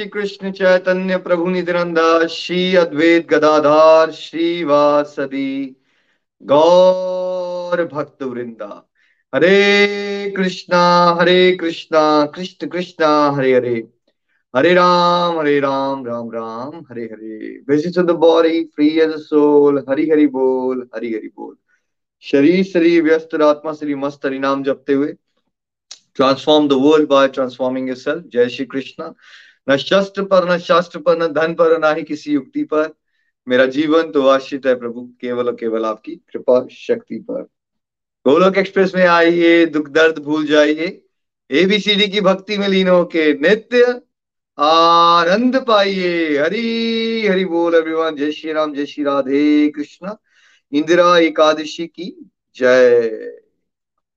श्री कृष्ण चैतन्य प्रभु नित्यानंदा श्री अद्वैत गदाधार श्रीवासदि। गौर भक्त वृंदा। Hare Krishna Hare Krishna, Krishna Krishna, Hare Hare. Hare Ram Hare Ram Ram Ram, Hare Hare. Visit to the body free as soul Hari Hari बोल, हरि हरि बोल। शरीर शरीर व्यस्त, आत्मा श्री मस्त, हरि नाम जपते हुए। Transform the world by transforming yourself जय श्री कृष्ण। न शस्त्र पर, न शास्त्र पर, न धन पर, न ही किसी युक्ति पर। मेरा जीवन तो आश्रित है प्रभु, केवल और केवल आपकी कृपा शक्ति पर। गोलोक एक्सप्रेस में आइए, दुख दर्द भूल जाइए। एबीसीडी की भक्ति में लीन होके नित्य आनंद पाइए। हरी, हरि बोल एवरीवन जय श्री राम, जय श्री राधे कृष्ण। इंदिरा एकादशी की जय।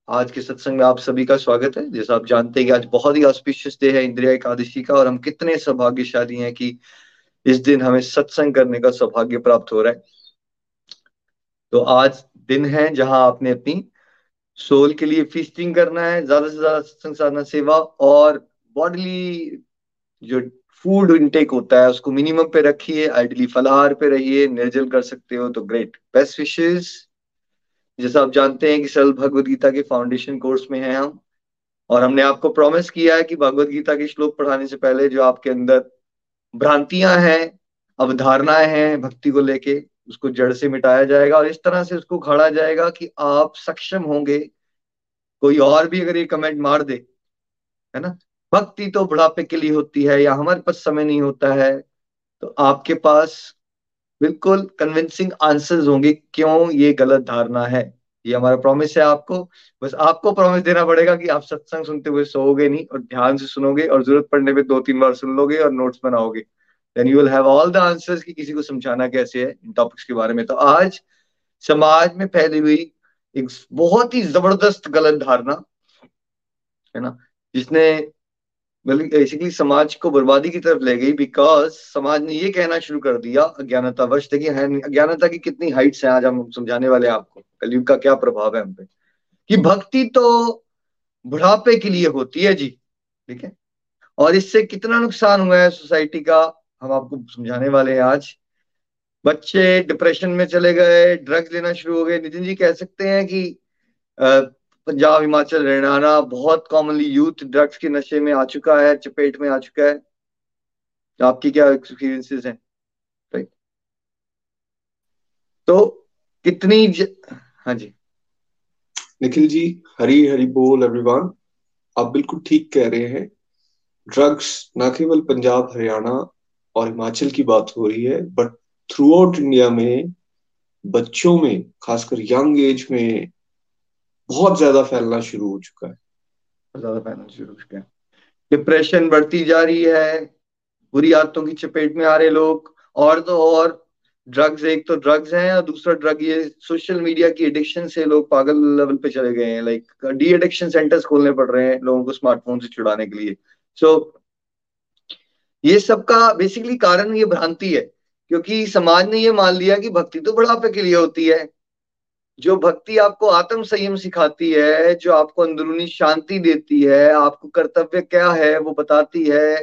आज के सत्संग में आप सभी का स्वागत है। जैसा आप जानते हैं कि आज बहुत ही ऑस्पिशियस डे है इंद्रिया एकादशी का और हम कितने सौभाग्यशाली हैं कि इस दिन हमें सत्संग करने का सौभाग्य प्राप्त हो रहा है। तो आज दिन है जहाँ आपने अपनी सोल के लिए फीस्टिंग करना है, ज़्यादा से ज़्यादा सत्संग साधना, सेवा और बॉडली जो फ़ूड इनटेक होता है उसको मिनिमम पे रखिए आइडली फलाहार पे रहिए, निर्जल कर सकते हो तो ग्रेट बेस्ट विशेष जैसा आप जानते हैं कि सरल भगवत गीता के फाउंडेशन कोर्स में हैं हम। और हमने आपको प्रॉमिस किया है कि भगवत गीता के श्लोक पढ़ाने से पहले जो आपके अंदर भ्रांतियाँ हैं, अवधारणाएँ हैं भक्ति को लेके, उसको जड़ से मिटाया जाएगा और इस तरह से उसको खड़ा जाएगा कि आप सक्षम होंगे। कोई और भी अगर ये कमेंट मार दे, है ना? भक्ति तो बुढ़ापे के लिए होती है या हमारे पास समय नहीं होता है तो आपके पास बिल्कुल कन्विंसिंग आंसर्स होंगे, क्यों ये गलत धारणा है? ये हमारा प्रॉमिस है आपको। बस आपको प्रॉमिस देना पड़ेगा कि आप सत्संग सुनते हुए सोओगे नहीं, और ध्यान से सुनोगे, और ज़रूरत पड़ने पे दो तीन बार सुन लोगे और नोट्स बनाओगे। Then you will have all the answers कि किसी को समझाना कैसे है इन टॉपिक्स के बारे में। तो आज समाज में फैली हुई एक बहुत ही ज़बरदस्त गलत धारणा, है ना, जिसने बेसिकली समाज को बर्बादी की तरफ़ ले गई बिकॉज़ समाज ने ये कहना शुरू कर दिया अज्ञानता वश। देखिए अज्ञानता की कितनी हाइट्स हैं आज हम समझाने वाले आपको। कलयुग का क्या प्रभाव है हम पे? कि भक्ति तो बुढ़ापे के लिए होती है जी, ठीक है? और इससे कितना नुकसान हुआ है सोसाइटी का, हम आपको समझाने वाले हैं आज। बच्चे डिप्रेशन में चले गए ड्रग्स लेना शुरू हो गए। नितिन जी कह सकते हैं कि पंजाब, हिमाचल, हरियाणा, बहुत कॉमनली यूथ ड्रग्स के नशे में आ चुका है, चपेट में आ चुका है। आपकी क्या एक्सपीरियंसेस हैं? राइट तो कितनी ज... हाँ जी। निखिल जी, हरी हरी बोल एवरीवन आप बिल्कुल ठीक कह रहे हैं। ड्रग्स न केवल पंजाब, हरियाणा और हिमाचल की बात हो रही है बट थ्रू आउट इंडिया में, बच्चों में, खासकर यंग एज में बहुत ज़्यादा फैलना शुरू हो चुका है। ज़्यादा फैलना शुरू हो चुका है। डिप्रेशन बढ़ती जा रही है बुरी आदतों की चपेट में आ रहे लोग और तो और ड्रग्स एक तो ड्रग्स हैं और दूसरा ड्रग ये सोशल मीडिया की एडिक्शन से लोग पागल लेवल पे चले गए हैं। लाइक डी एडिक्शन सेंटर्स खोलने पड़ रहे हैं लोगों को स्मार्टफ़ोन से छुड़ाने के लिए। सो so, ये सबका बेसिकली कारण ये भ्रांति है क्योंकि समाज ने ये मान लिया कि भक्ति तो बुढ़ापे के लिए होती है। जो भक्ति आपको आत्म संयम सिखाती है, जो आपको अंदरूनी शांति देती है, आपको कर्तव्य क्या है, वो बताती है,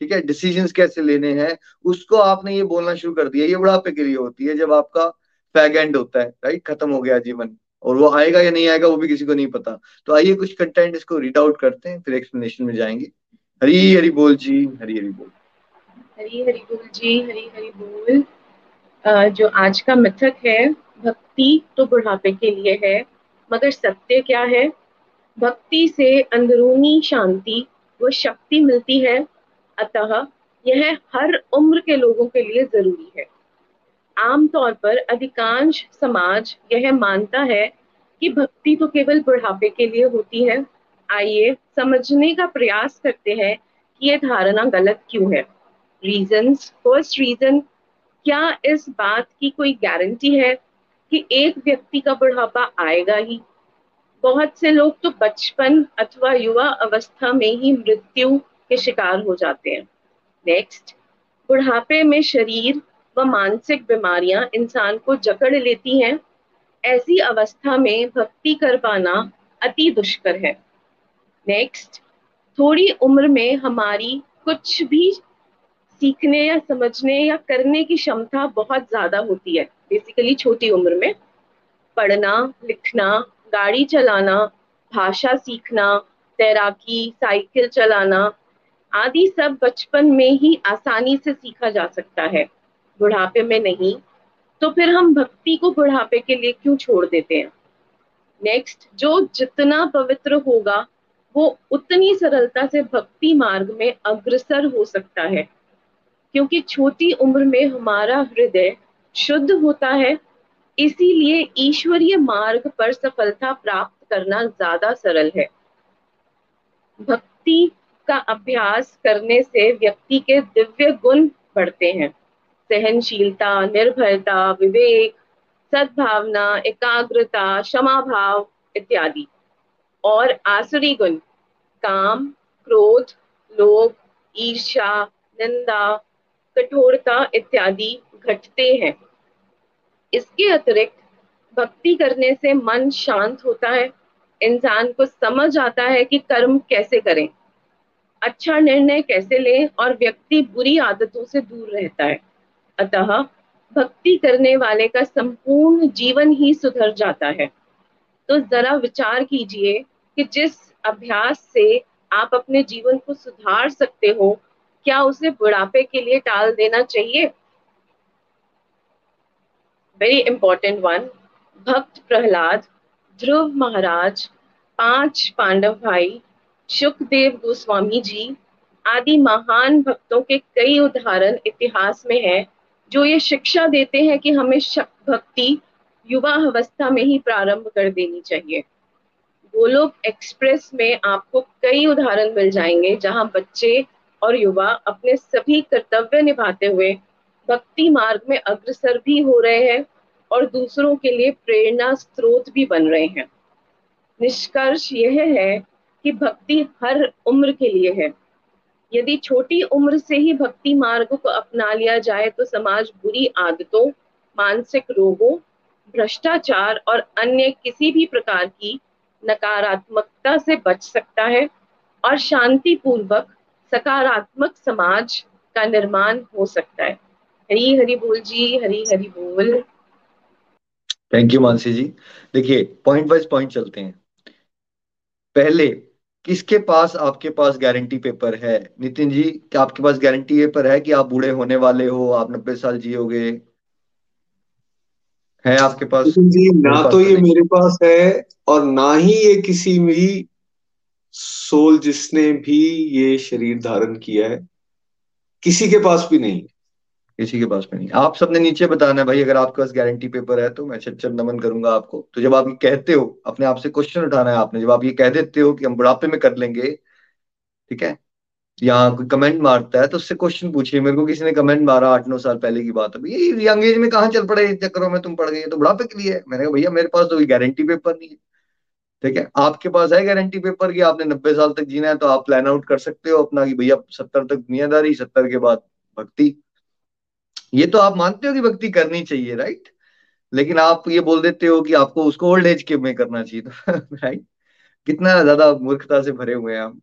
ठीक है डिसीज़न कैसे लेने हैं, उसको आपने ये बोलना शुरू कर दिया। ये बुढ़ापे के लिए होती है, जब आपका फैग एंड होता है राइट खत्म हो गया जीवन, और वो आएगा या नहीं आएगा वो भी किसी को नहीं पता। तो आइए कुछ कंटेंट इसको रीड आउट करते हैं, फिर एक्सप्लेनेशन में जाएँगे। हरी हरी बोल जी, हरी हरी बोल। हरी हरी बोल जी, हरी हरी बोल। जो आज का मिथक है भक्ति तो बुढ़ापे के लिए है, मगर सत्य क्या है? भक्ति से अंदरूनी शांति व शक्ति मिलती है, अतः यह हर उम्र के लोगों के लिए ज़रूरी है। आमतौर पर अधिकांश समाज यह मानता है कि भक्ति तो केवल बुढ़ापे के लिए होती है। आइए समझने का प्रयास करते हैं कि यह धारणा गलत क्यों है। रीजंस फ़र्स्ट रीजन क्या इस बात की कोई गारंटी है कि एक व्यक्ति का बुढ़ापा आएगा ही। बहुत से लोग तो बचपन अथवा युवा अवस्था में ही मृत्यु के शिकार हो जाते हैं। नेक्स्ट बुढ़ापे में शरीर व मानसिक बीमारियाँ इंसान को जकड़ लेती हैं। ऐसी अवस्था में भक्ति कर पाना अति दुष्कर है। नेक्स्ट थोड़ी उम्र में हमारी कुछ भी सीखने या समझने या करने की क्षमता बहुत ज़्यादा होती है। बेसिकली छोटी उम्र में पढ़ना, लिखना, गाड़ी चलाना, भाषा सीखना, तैराकी, साइकिल चलाना आदि सब बचपन में ही आसानी से सीखा जा सकता है। बुढ़ापे में नहीं तो फिर हम भक्ति को बुढ़ापे के लिए क्यों छोड़ देते हैं? नेक्स्ट जो जितना पवित्र होगा, वो उतनी सरलता से भक्ति मार्ग में अग्रसर हो सकता है। क्योंकि छोटी उम्र में हमारा हृदय शुद्ध होता है। इसीलिए ईश्वरीय मार्ग पर सफलता प्राप्त करना ज़्यादा सरल है। भक्ति का अभ्यास करने से व्यक्ति के दिव्य गुण बढ़ते हैं। सहनशीलता, निर्भयता, विवेक, सद्भावना, एकाग्रता क्षमा भाव इत्यादि। और आसुरी गुण, काम, क्रोध, लोभ ईर्षा निंदा कठोरता इत्यादि घटते हैं। इसके अतिरिक्त भक्ति करने से मन शांत होता है। इंसान को समझ आता है कि कर्म कैसे करें। अच्छा निर्णय कैसे लें और व्यक्ति बुरी आदतों से दूर रहता है। अतः भक्ति करने वाले का संपूर्ण जीवन ही सुधर जाता है। तो जरा विचार कीजिए कि जिस अभ्यास से आप अपने जीवन को सुधार सकते हो क्या उसे बुढ़ापे के लिए टाल देना चाहिए? वेरी इंपॉर्टेंट वन भक्त प्रहलाद, ध्रुव महाराज, पाँच पांडव भाई सुखदेव गोस्वामी जी आदि महान भक्तों के कई उदाहरण इतिहास में है, जो ये शिक्षा देते हैं कि हमें भक्ति युवा अवस्था में ही प्रारंभ कर देनी चाहिए। गोलोक एक्सप्रेस में आपको कई उदाहरण मिल जाएँगे, जहाँ बच्चे और युवा अपने सभी कर्तव्य निभाते हुए भक्ति मार्ग में अग्रसर भी हो रहे हैं और दूसरों के लिए प्रेरणा स्रोत भी बन रहे हैं। निष्कर्ष यह है कि भक्ति हर उम्र के लिए है। यदि छोटी उम्र से ही भक्ति मार्ग को अपना लिया जाए तो समाज बुरी आदतों, मानसिक रोगों, भ्रष्टाचार और अन्य किसी भी प्रकार की नकारात्मकता से बच सकता है और शांति पूर्वक सकारात्मक समाज का निर्माण हो सकता है। हरी हरी बोल जी हरी हरी बोल। Thank you Manasi ji. देखिए पॉइंट वाइज पॉइंट चलते हैं। पहले किसके पास आपके पास गारंटी पेपर है? नितिन जी क्या आपके पास गारंटी पेपर है कि आप बूढ़े होने वाले हो? आप नब्बे साल जियोगे? है आपके पास? जी ना तो ये मेरे पास है और ना ही ये किसी भी सोल जिसने भी ये शरीर धारण किया है, किसी के पास भी नहीं। किसी के पास भी नहीं। आप सबने नीचे बताना है भाई, अगर आपके पास गारंटी पेपर है तो मैं चल नमन करूँगा आपको। तो जब आप ये कहते हो, अपने आप से क्वेश्चन उठाना है आपने, जब आप ये कह देते हो कि हम बुढ़ापे में कर लेंगे, ठीक है? यहाँ कोई कमेंट मारता है तो उससे क्वेश्चन पूछिए। मेरे को किसी ने कमेंट मारा आठ, नौ साल पहले की बात। है ये यंग एज में कहाँ चल पड़े चक्करों में? तुम पढ़ गए तो बुढ़ापे के लिए मैंने कहा, भैया, मेरे पास तो कोई गारंटी पेपर नहीं है। ठीक है, आपके पास है गारंटी पेपर की आपने नब्बे साल तक जीना है तो आप प्लान आउट कर सकते हो अपना कि भैया सत्तर तक दुनियादारी, सत्तर के बाद भक्ति। ये तो आप मानते हो कि भक्ति करनी चाहिए राइट लेकिन आप ये बोल देते हो कि आपको उसको ओल्ड एज के में करना चाहिए तो राइट कितना ज़्यादा मूर्खता से भरे हुए हैं आप।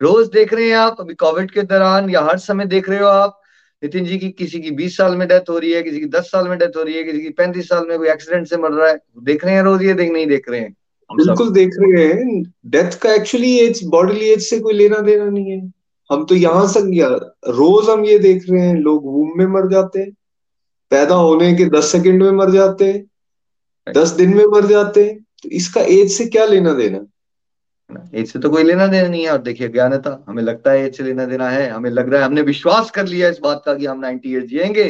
रोज देख रहे हैं आप, अभी कोविड के दौरान या हर समय देख रहे हो आप, नितिन जी की किसी की बीस साल में डेथ हो रही है, किसी की दस साल में डेथ हो रही है, किसी की पैंतीस साल में कोई एक्सीडेंट से मर रहा है, देख रहे हैं रोज ये, देख नहीं, देख रहे हैं। बिल्कुल देख रहे हैं। डेथ का एक्चुअली एज बॉडीली एज से कोई लेना देना नहीं है। हम तो यहाँ से रोज हम ये देख रहे हैं लोग वूम में मर जाते हैं पैदा होने के दस सेकंड में मर जाते हैं दस दिन में मर जाते हैं तो इसका एज से क्या लेना देना? एज से तो कोई लेना देना नहीं है। और देखिए ज्ञानता हमें लगता है एज से लेना देना है। हमें लग रहा है हमने विश्वास कर लिया इस बात का कि हम नाइनटी ईयर जिएँगे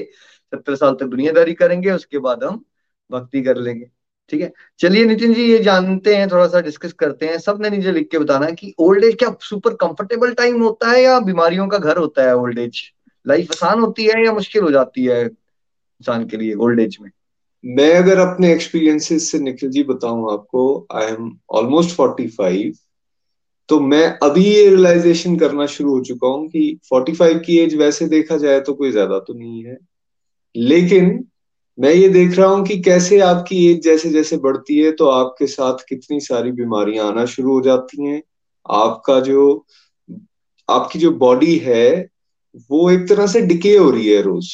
सत्तर साल तक दुनियादारी करेंगे उसके बाद हम भक्ति कर लेंगे। ठीक है? चलिए नितिन जी, ये जानते हैं थोड़ा सा डिस्कस करते हैं। सबने नीचे लिख के बताना कि ओल्ड एज क्या सुपर कंफर्टेबल टाइम होता है या बीमारियों का घर होता है ओल्ड एज लाइफ आसान होती है या मुश्किल हो जाती है इंसान के लिए ओल्ड एज में? मैं अगर अपने एक्सपीरियंसेस से निखिल जी बताऊँ आपको I am almost forty five तो मैं अभी ये रियलाइजेशन करना शुरू हो चुका हूँ कि फोर्टी फाइव की एज वैसे देखा जाए तो कोई ज़्यादा तो नहीं है। लेकिन मैं ये देख रहा हूँ कि कैसे आपकी एज जैसे जैसे बढ़ती है तो आपके साथ कितनी सारी बीमारियाँ आना शुरू हो जाती हैं। आपका जो आपकी जो बॉडी है वो एक तरह से डिके हो रही है रोज।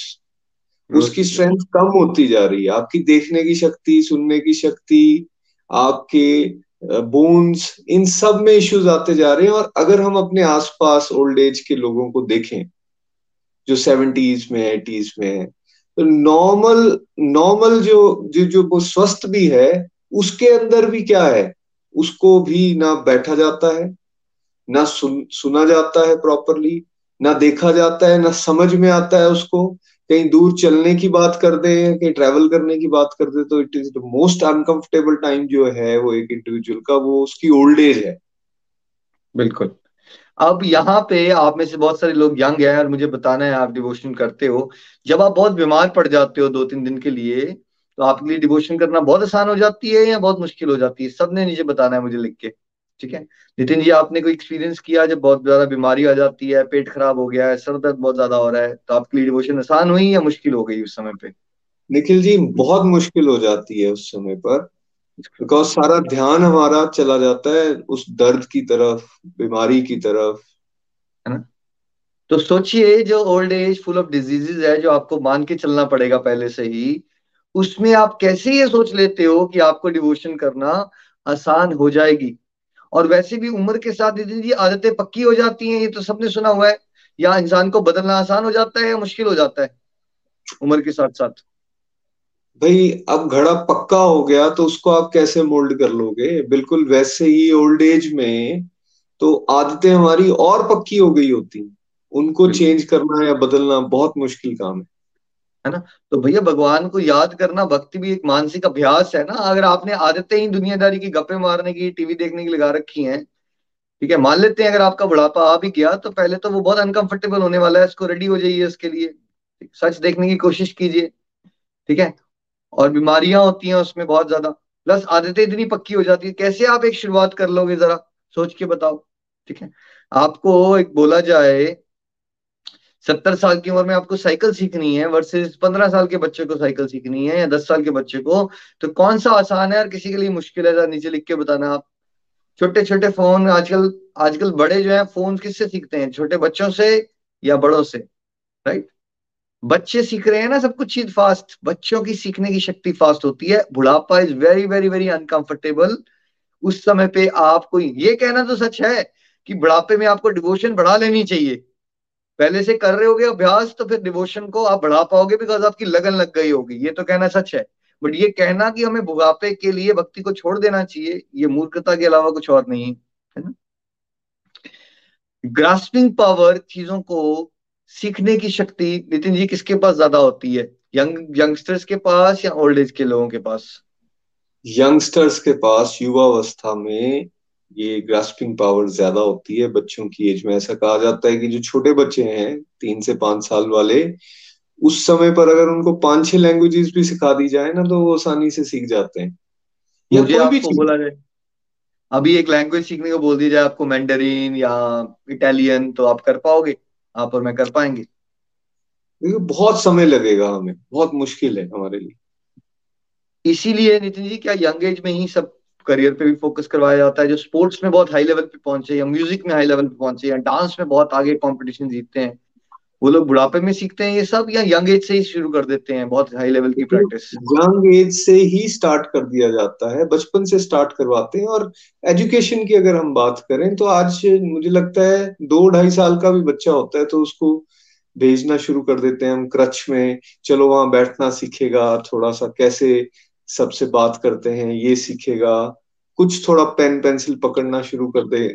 उसकी स्ट्रेंथ कम होती जा रही है। आपकी देखने की शक्ति सुनने की शक्ति आपके बोन्स इन सब में इश्यूज़ आते जा रहे हैं। और अगर हम अपने आसपास ओल्ड एज के लोगों को देखें जो सेवेंटीज में एटीज में है तो नॉर्मल नॉर्मल जो जो जो वो स्वस्थ भी है, उसके अंदर भी क्या है? उसको भी ना बैठा जाता है, ना सुन, सुना जाता है प्रॉपरली ना देखा जाता है, ना समझ में आता है उसको। कहीं दूर चलने की बात कर दे, कहीं ट्रेवल करने की बात कर दे तो it is the most uncomfortable time जो है वो एक इंडिविजुअल का, वो उसकी ओल्ड एज है। बिल्कुल। अब यहाँ पे आप में से बहुत सारे लोग यंग हैं और मुझे बताना है, आप डिवोशन करते हो। जब आप बहुत बीमार पड़ जाते हो दो तीन दिन के लिए तो आपके लिए डिवोशन करना बहुत आसान हो जाती है या बहुत मुश्किल हो जाती है? सबने नीचे बताना है मुझे लिख के, ठीक है? नितिन जी, आपने कोई एक्सपीरियंस किया जब बहुत ज़्यादा बीमारी आ जाती है, पेट खराब हो गया है, सर दर्द बहुत ज़्यादा हो रहा है तो आपके लिए डिवोशन आसान हुई या मुश्किल हो गई उस समय पे? निखिल जी, बहुत मुश्किल हो जाती है उस समय पर। बिकॉज़ सारा ध्यान हमारा चला जाता है उस दर्द की तरफ़, बीमारी की तरफ़। है ना? तो सोचिए, जो old age full of diseases है, जो आपको मान के चलना पड़ेगा पहले से ही, उसमें आप कैसे ये सोच लेते हो कि आपको डिवोशन करना आसान हो जाएगी? और वैसे भी उम्र के साथ दीदी जी आदतें पक्की हो जाती हैं, ये तो सबने सुना हुआ है। या इंसान को बदलना आसान हो जाता है या मुश्किल हो जाता है उम्र के साथ साथ भाई अब घड़ा पक्का हो गया तो उसको आप कैसे मोल्ड कर लोगे? बिल्कुल वैसे ही ओल्ड एज में तो आदतें हमारी और पक्की हो गई होती। उनको चेंज करना या बदलना बहुत मुश्किल काम है। है ना? तो भैया भगवान को याद करना भक्ति भी एक मानसिक अभ्यास है ना? अगर आपने आदतें ही दुनियादारी की गप्पे मारने की टीवी देखने की लगा रखी हैं ठीक है? मान लेते हैं अगर आपका बुढ़ापा आ भी गया तो पहले तो वो बहुत अनकंफर्टेबल होने वाला है इसको रेडी हो जाइए उसके लिए। सच देखने की कोशिश कीजिए ठीक है? और बीमारियाँ होती हैं उसमें बहुत ज़्यादा। प्लस आदतें इतनी पक्की हो जाती है, कैसे आप एक शुरुआत कर लोगे जरा? सोच के बताओ, ठीक है? आपको एक बोला जाए, सत्तर साल की उम्र में आपको साइकिल सीखनी है वर्सेस पंद्रह साल के बच्चे को साइकिल सीखनी है या दस साल के बच्चे को तो कौन सा आसान है और किसी के लिए मुश्किल है? जरा नीचे लिख के बताना आप। छोटे छोटे फ़ोन आजकल आजकल बड़े जो है फ़ोन किससे सीखते हैं? छोटे बच्चों से या बड़ों से राइट बच्चे सीख रहे हैं ना सब कुछ चीज़ फास्ट बच्चों की सीखने की शक्ति फास्ट होती है। बुढ़ापा is very very very uncomfortable उस समय पे आपको ये कहना तो सच है कि बुढ़ापे में आपको डिवोशन बढ़ा लेनी चाहिए। पहले से कर रहे होगे अभ्यास तो फिर डिवोशन को आप बढ़ा पाओगे बिकॉज़ आपकी लगन लग गई होगी। ये तो कहना सच है। बट ये कहना कि हमें बुढ़ापे के लिए भक्ति को छोड़ देना चाहिए, ये मूर्खता के अलावा कुछ और नहीं है ना? ग्रास्पिंग पावर चीज़ों को सीखने की शक्ति नितिन जी किसके पास ज़्यादा होती है? यंग यंगस्टर्स के पास या ओल्ड एज के लोगों के पास? यंगस्टर्स के पास युवावस्था में ये ग्रास्पिंग पावर ज़्यादा होती है बच्चों की एज में। ऐसा कहा जाता है कि जो छोटे बच्चे हैं तीन से पाँच साल वाले उस समय पर अगर उनको पाँच छह लैंग्वेजेस भी सिखा दी जाए ना तो वो आसानी से सीख जाते हैं। या मुझे भी बोला जाए अभी एक लैंग्वेज सीखने को बोल दिया जाए आपको मैंडरीन या इटालियन तो आप कर पाओगे? आप और मैं कर पाएँगे? बहुत समय लगेगा हमें, बहुत मुश्किल है हमारे लिए। इसीलिए नितिन जी, क्या यंग एज में ही सब करियर पे भी फोकस करवाया जाता है? जो स्पोर्ट्स में बहुत हाई लेवल पे पहुँचे या म्यूज़िक में हाई लेवल पे पहुँचे या डांस में बहुत आगे कॉम्पिटिशन जीतते हैं वो लोग बुढ़ापे में सीखते हैं ये सब या यंग एज से ही शुरू कर देते हैं बहुत हाई लेवल की प्रैक्टिस यंग एज से ही स्टार्ट कर दिया जाता है, बचपन से स्टार्ट करवाते हैं और एजुकेशन की अगर हम बात करें तो आज मुझे लगता है दो ढाई साल का भी बच्चा होता है तो उसको भेजना शुरू कर देते हैं हम क्रच में, चलो वहाँ बैठना सीखेगा, थोड़ा सा कैसे सबसे बात करते हैं, ये सीखेगा, कुछ थोड़ा पेन पेंसिल पकड़ना शुरू कर दे।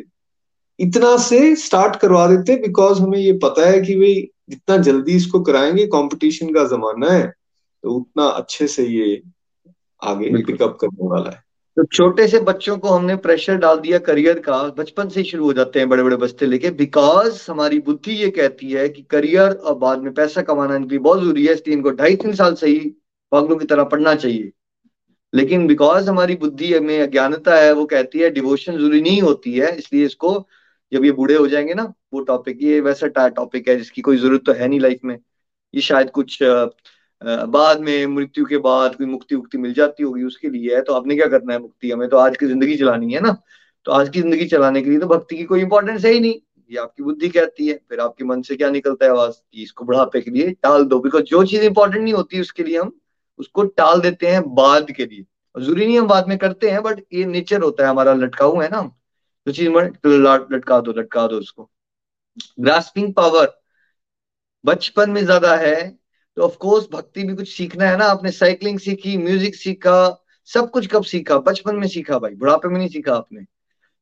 इतना से स्टार्ट करवा देते बिकॉज़ हमें ये पता है कि भाई जितना जल्दी इसको कराएँगे कंपटीशन का जमाना है तो उतना अच्छे से ये आगे पिकअप करने वाला है। तो छोटे से बच्चों को हमने प्रेशर डाल दिया करियर का बचपन से ही शुरू हो जाते हैं बड़े बड़े बस्ते लेके बिकॉज़ हमारी बुद्धि ये कहती है कि करियर और बाद में पैसा कमाना इनकी बहुत ज़रूरी है इसलिए इनको ढाई तीन साल से ही पागलों की तरह पढ़ना चाहिए। लेकिन बिकॉज़ हमारी बुद्धि में अज्ञानता है वो कहती है डिवोशन ज़रूरी नहीं होती है इसलिए इसको जब ये बूढ़े हो जाएँगे ना, वो टॉपिक ये वैसा टॉपिक है जिसकी कोई ज़रूरत तो है नहीं लाइफ में। ये शायद कुछ बाद में मृत्यु के बाद कोई मुक्ति उक्ति मिल जाती होगी उसके लिए है तो आपने क्या करना है मुक्ति? हमें तो आज की ज़िंदगी चलानी है ना। तो आज की ज़िंदगी चलाने के लिए तो भक्ति की कोई इंपॉर्टेंस है ही नहीं। ये आपकी बुद्धि कहती है, फिर आपके मन से क्या निकलता है आवाज़? कि इसको बुढ़ापे के लिए टाल दो बिकॉज़ जो चीज़ इंपॉर्टेंट नहीं होती उसके लिए हम उसको टाल देते हैं बाद के लिए। ज़रूरी नहीं हम बाद में करते हैं बट ये नेचर होता है, हमारा लटका हुआ है ना। जो चीज़ लटका दो लटका दो उसको। ग्रास्पिंग पावर बचपन में ज़्यादा है तो ऑफ़ कोर्स भक्ति भी कुछ सीखना है ना, आपने साइकिलिंग सीखी म्यूज़िक सीखा, सब कुछ कब सीखा? बचपन में सीखा भाई, बुढ़ापे में नहीं सीखा आपने।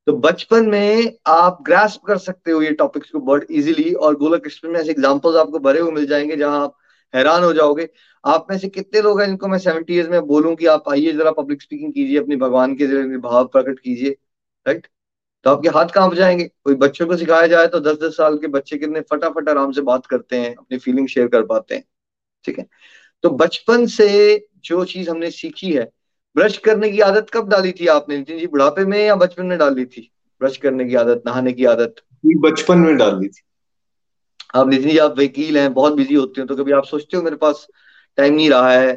तो बचपन में आप ग्रास्प कर सकते हो ये टॉपिक्स को बहुत इजीली और गोलक एक्सप्रेस में ऐसे एग्जांपल्स आपको भरे हुए मिल जाएँगे जहाँ आप हैरान हो जाओगे। आप में से कितने लोग हैं जिनको मैं सेवेंटी ईयर्स में बोलूँ कि आप आइए जरा पब्लिक स्पीकिंग कीजिए, अपने भगवान के ज़रिए भाव प्रकट कीजिए राइट तो आपके हाथ काँप जाएँगे? कोई बच्चों को सिखाया जाए तो दस दस साल के बच्चे कितने फटाफट आराम से बात करते हैं अपनी फीलिंग शेयर कर पाते हैं ठीक है? तो बचपन से जो चीज़ हमने सीखी है ब्रश करने की आदत कब डाली थी आपने? नितिन जी बुढ़ापे में या बचपन में डाली थी ब्रश करने की आदत नहाने की आदत? बचपन में डाली थी। आप नितिन जी आप वकील हैं बहुत बिज़ी होते हो तो कभी आप सोचते हो मेरे पास टाइम नहीं रहा है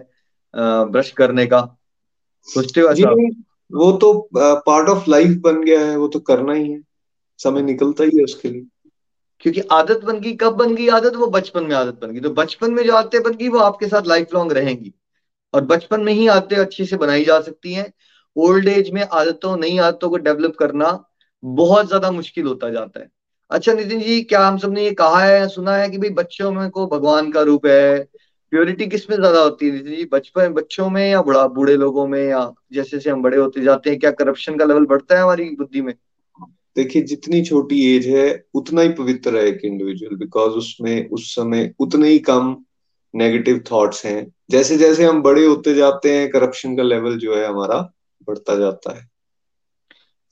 ब्रश करने का? सोचते हो ऐसा? वो तो पार्ट ऑफ़ लाइफ बन गया है, वो तो करना ही है। समय निकलता ही है उसके लिए। क्योंकि आदत बन गई, कब बन गई आदत? वो बचपन में आदत बन गई। तो बचपन में जो आदतें बन गई, वो आपके साथ लाइफ लॉन्ग रहेंगी। और बचपन में ही आदतें अच्छे से बनाई जा सकती हैं। ओल्ड एज में आदतों, नई आदतों को डेवलप करना बहुत ज़्यादा मुश्किल होता जाता है। अच्छा नितिन जी, क्या हम सबने ये कहा है सुना है कि भाई बच्चों में को भगवान का रूप है? प्योरिटी किसमें ज़्यादा होती है जी? बचपन बच्चों में या बुढ़ा बूढ़े लोगों में या जैसे जैसे हम बड़े होते जाते हैं क्या करप्शन का लेवल बढ़ता है हमारी बुद्धि में? देखिए जितनी छोटी एज है उतना ही पवित्र है एक इंडिविजुअल बिकॉज़ उसमें उस समय उतने ही कम नेगेटिव थॉट्स हैं। जैसे जैसे हम बड़े होते जाते हैं करप्शन का लेवल जो है हमारा बढ़ता जाता है।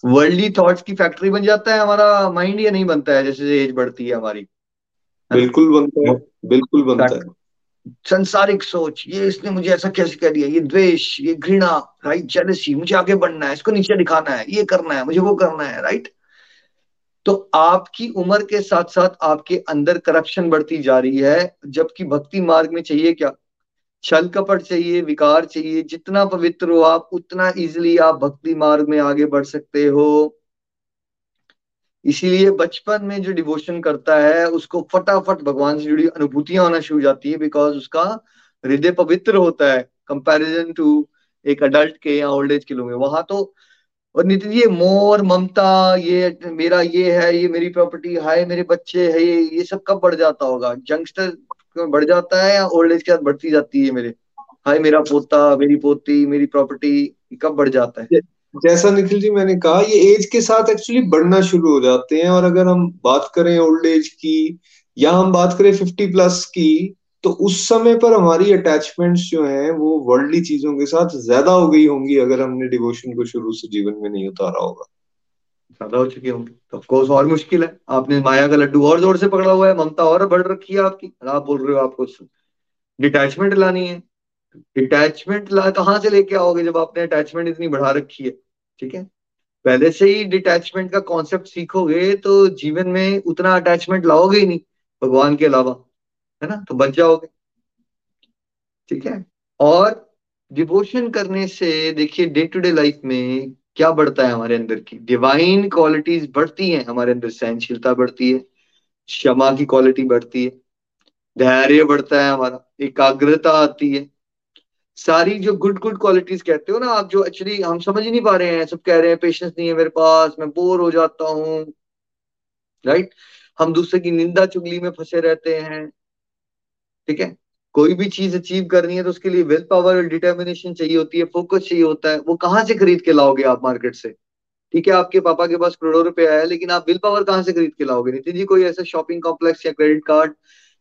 वर्ल्डली थॉट्स की फैक्ट्री बन जाता है हमारा माइंड या नहीं बनता है जैसे एज बढ़ती है हमारी। बिल्कुल बनता है बिल्कुल बनता है। संसारिक सोच, ये इसने मुझे ऐसा कैसे कर दिया? ये द्वेष, ये घृणा राइट जेलसी मुझे आगे बढ़ना है, इसको नीचे दिखाना है, ये करना है, मुझे वो करना है राइट तो आपकी उम्र के साथ साथ आपके अंदर करप्शन बढ़ती जा रही है, जबकि भक्ति मार्ग में चाहिए क्या? छल कपट चाहिए, विकार चाहिए, जितना पवित्र हो आप, उतना इजिली आप भक्ति मार्ग में आगे बढ़ सकते हो। इसीलिए बचपन में जो डिवोशन करता है, उसको फटाफट भगवान से जुड़ी अनुभूतियाँ होना शुरू हो जाती है बिकॉज़ उसका हृदय पवित्र होता है कंपैरिजन टू एक अडल्ट के या ओल्ड एज के लोग वहाँ तो और नितिन ये मोर, ममता, ये मेरा ये है, ये मेरी प्रॉपर्टी हाय मेरे बच्चे है, ये ये सब कब बढ़ जाता होगा? यंगस्टर बढ़ जाता है या ओल्ड एज के साथ बढ़ती जाती है मेरे? हाय मेरा पोता, मेरी पोती, मेरी प्रॉपर्टी कब बढ़ जाता है? जैसा निखिल जी मैंने कहा, ये एज के साथ एक्चुअली बढ़ना शुरू हो जाते हैं और अगर हम बात करें ओल्ड एज की या हम बात करें फिफ्टी प्लस की तो उस समय पर हमारी अटैचमेंट्स जो हैं, वो वर्ल्डली चीज़ों के साथ ज़्यादा हो गई होंगी अगर हमने डिवोशन को शुरू से जीवन में नहीं उतारा होगा। ज़्यादा हो चुकी होंगी। तो ऑफकोर्स और मुश्किल है। आपने माया का लड्डू और ज़ोर से पकड़ा हुआ है, ममता और बढ़ रखी है आपकी। आप बोल रहे हो आपको डिटैचमेंट लानी है। डिटैचमेंट ला कहाँ से लेके आओगे जब आपने अटैचमेंट इतनी बढ़ा रखी है? ठीक है? पहले से ही डिटैचमेंट का कॉन्सेप्ट सीखोगे तो जीवन में उतना अटैचमेंट लाओगे ही नहीं भगवान के अलावा, है ना? तो बच जाओगे। ठीक है? और डिवोशन करने से देखिए डे टू डे लाइफ में क्या बढ़ता है हमारे अंदर की? डिवाइन क्वालिटीज बढ़ती हैं, हमारे अंदर सहनशीलता बढ़ती है, क्षमा की क्वालिटी बढ़ती है, धैर्य बढ़ता है हमारा, एकाग्रता आती है। सारी जो गुड गुड क्वालिटीज कहते हो ना, आप जो एक्चुअली हम समझ ही नहीं पा रहे हैं, सब कह रहे हैं पेशेंस नहीं है मेरे पास, मैं बोर हो जाता हूँ। राइट हम दूसरे की निंदा चुगली में फंसे रहते हैं। ठीक है? कोई भी चीज़ अचीव करनी है तो उसके लिए विल पावर और डिटर्मिनेशन चाहिए होती है फोकस चाहिए होता है। वो कहाँ से खरीद के लाओगे आप मार्केट से? ठीक है? आपके पापा के पास करोड़ों रुपया है, लेकिन आप विल पावर कहाँ से खरीद के लाओगे? नितिन जी, कोई ऐसा शॉपिंग कॉम्प्लेक्स या क्रेडिट कार्ड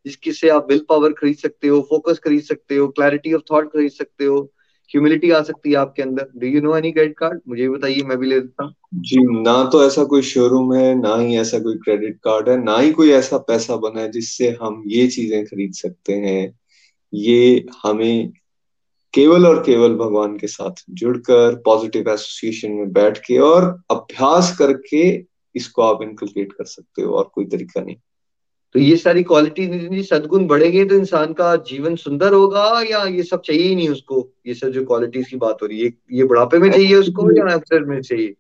जिसकी से आप विल पावर खरीद सकते हो फोकस खरीद सकते हो क्लैरिटी ऑफ़ थॉट खरीद सकते हो ह्यूमिलिटी आ सकती है आपके अंदर। Do you know any credit card मुझे बताइए, मैं भी ले देता हूँ। जी, ना तो ऐसा कोई शोरूम है, ना ही ऐसा कोई क्रेडिट कार्ड है, ना ही कोई ऐसा पैसा बना है जिससे हम ये चीज़ें खरीद सकते हैं। ये हमें केवल और केवल भगवान के साथ जुड़कर पॉजिटिव एसोसिएशन में बैठ के और अभ्यास करके इसको आप इनकलकेट कर सकते हो, और कोई तरीका नहीं। तो ये सारी क्वालिटी सदगुण बढ़ेंगे तो इंसान का जीवन सुंदर होगा या ये सब चाहिए ही नहीं उसको? ये सब जो क्वालिटीज की बात हो रही है ये बुढ़ापे में चाहिए उसको या अक्सर में चाहिए?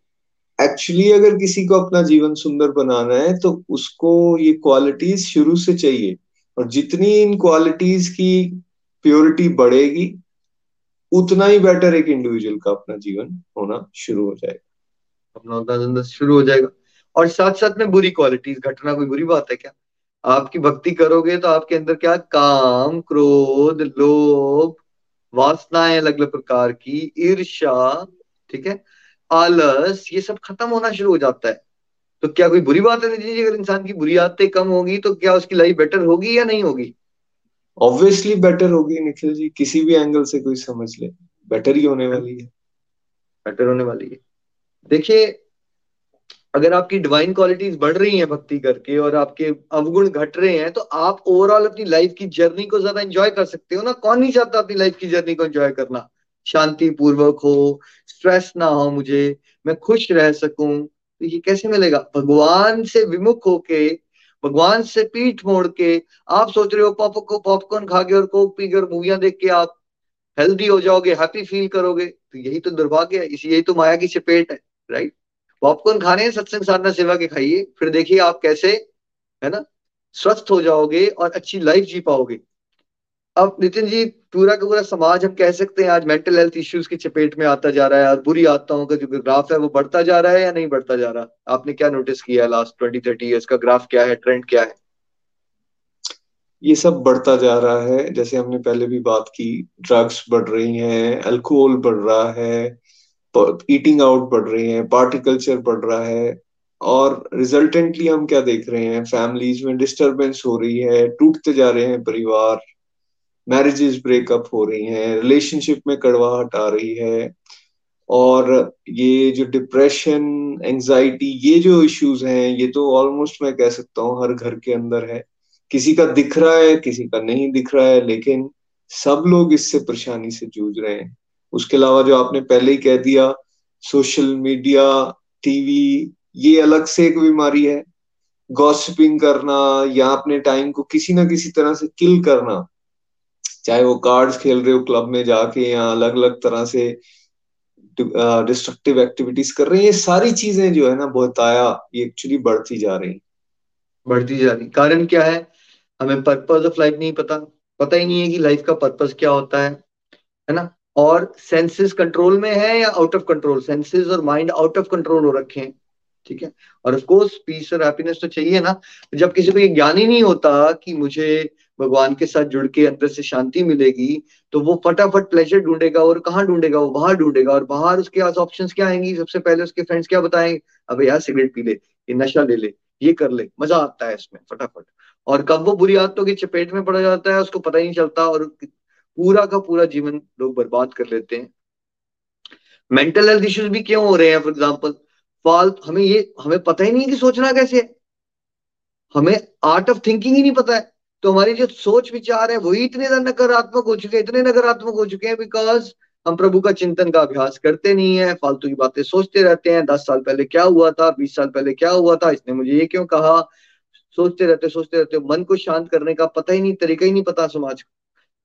एक्चुअली अगर किसी को अपना जीवन सुंदर बनाना है तो उसको ये क्वालिटीज शुरू से चाहिए। और जितनी इन क्वालिटीज की प्योरिटी बढ़ेगी उतना ही बेटर एक इंडिविजुअल का अपना जीवन होना शुरू हो जाएगा। अपना होता शुरू हो जाएगा। और साथ साथ में बुरी क्वालिटीज घटना कोई बुरी बात है क्या? आपकी भक्ति करोगे तो आपके अंदर क्या? काम क्रोध लोभ वासनाएँ अलग अलग प्रकार की ईर्षा ठीक है? आलस ये सब खत्म होना शुरू हो जाता है। तो क्या कोई बुरी बात है जी? अगर इंसान की बुरी आदतें कम होगी तो क्या उसकी लाइफ बेटर होगी या नहीं होगी? ऑब्वियसली बेटर होगी निखिल जी किसी भी एंगल से कोई समझ ले। बेटर ही होने वाली है। बेटर होने वाली है। देखिए अगर आपकी डिवाइन क्वालिटीज बढ़ रही हैं भक्ति करके और आपके अवगुण घट रहे हैं तो आप ओवरऑल अपनी लाइफ की जर्नी को ज़्यादा एंजॉय कर सकते हो ना? कौन नहीं चाहता अपनी लाइफ की जर्नी को एंजॉय करना? शांति पूर्वक हो स्ट्रेस ना हो मुझे, मैं खुश रह सकूँ। तो ये कैसे मिलेगा? भगवान से विमुख होके, भगवान से पीठ मोड़ के आप सोच रहे हो पॉप को पॉपकॉर्न खा के और कोक पी के और मूवियाँ देख के आप हेल्दी हो जाओगे हैप्पी फील करोगे। तो यही तो दुर्भाग्य है, इसी, यही तो माया की चपेट है राइट पॉपकॉर्न खाने सत्संग साधना सेवा के खाइए। फिर देखिए आप कैसे, है ना, स्वस्थ हो जाओगे और अच्छी लाइफ जी पाओगे। अब नितिन जी, पूरा का पूरा समाज हम कह सकते हैं, आज मेंटल हेल्थ इश्यूज़ की चपेट में आता जा रहा है और बुरी आदतों का जो ग्राफ है वो बढ़ता जा रहा है या नहीं बढ़ता जा रहा? आपने क्या नोटिस किया है लास्ट ट्वेंटी थर्टी ईयर्स का ग्राफ क्या है ट्रेंड क्या है? ये सब बढ़ता जा रहा है। जैसे हमने पहले भी बात की ड्रग्स बढ़ रही हैं अल्कोहल बढ़ रहा है ईटिंग आउट बढ़ रही है पार्टी कल्चर बढ़ रहा है, और रिजल्टेंटली हम क्या देख रहे हैं? फैमिलीज़ में डिस्टरबेंस हो रही है, टूटते जा रहे हैं परिवार मैरिजेस ब्रेकअप हो रही हैं रिलेशनशिप में कड़वाहट आ रही है, और ये जो डिप्रेशन एंजाइटी ये जो इश्यूज़ हैं, ये तो ऑलमोस्ट मैं कह सकता हूँ हर घर के अंदर है। किसी का दिख रहा है, किसी का नहीं दिख रहा है, लेकिन सब लोग इससे परेशानी से जूझ रहे हैं। उसके अलावा जो आपने पहले ही कह दिया सोशल मीडिया टीवी ये अलग से एक बीमारी है। गॉसिपिंग करना, या अपने टाइम को किसी ना किसी तरह से किल करना। चाहे वो कार्ड्स खेल रहे हो क्लब में जाके, या अलग अलग तरह से डिस्ट्रक्टिव एक्टिविटीज़ कर रहे हैं, ये सारी चीज़ें जो है ना बहुत आया ये एक्चुअली बढ़ती जा रही बढ़ती जा रही कारण क्या है? हमें पर्पज ऑफ़ लाइफ नहीं पता। पता ही नहीं है कि लाइफ का पर्पज क्या होता है है ना? और सेंसेस कंट्रोल में है या आउट ऑफ़ कंट्रोल सेंसेस और माइंड आउट ऑफ़ कंट्रोल हो रखे हैं, ठीक है? और ऑफ़ कोर्स पीस और हैप्पीनेस तो चाहिए ना। जब किसी को ये ज्ञान ही नहीं होता कि मुझे भगवान के साथ जुड़ के अंदर से शांति मिलेगी तो वो फटाफट प्लेजर ढूंढेगा और कहाँ ढूंढेगा? वो बाहर ढूंढेगा। और बाहर उसके पास ऑप्शन क्या आएँगी? सबसे पहले उसके फ्रेंड्स क्या बताएँगे? अब यार सिगरेट पी ले, ये नशा ले ले, ये कर ले, मज़ा आता है इसमें फटाफट। और कब वो बुरी आदतों की चपेट में पड़ा जाता है, उसको पता ही नहीं चलता और पूरा का पूरा जीवन लोग बर्बाद कर लेते हैं। मेंटल हेल्थ इश्यूज़ भी क्यों हो रहे हैं फॉर एग्ज़ाम्पल फाल, हमें ये, हमें पता ही नहीं कि सोचना कैसे है। हमें आर्ट ऑफ़ थिंकिंग ही नहीं पता है। तो हमारी जो सोच विचार है वही इतने नकारात्मक हो चुके हैं, इतने नकारात्मक हो चुके हैं बिकॉज़ हम प्रभु का चिंतन का अभ्यास करते नहीं है, फालतू की बातें सोचते रहते हैं। दस साल पहले क्या हुआ था, बीस साल पहले क्या हुआ था, इसने मुझे ये क्यों कहा? सोचते रहते सोचते रहते, मन को शांत करने का पता ही नहीं, तरीका ही नहीं पता समाज का,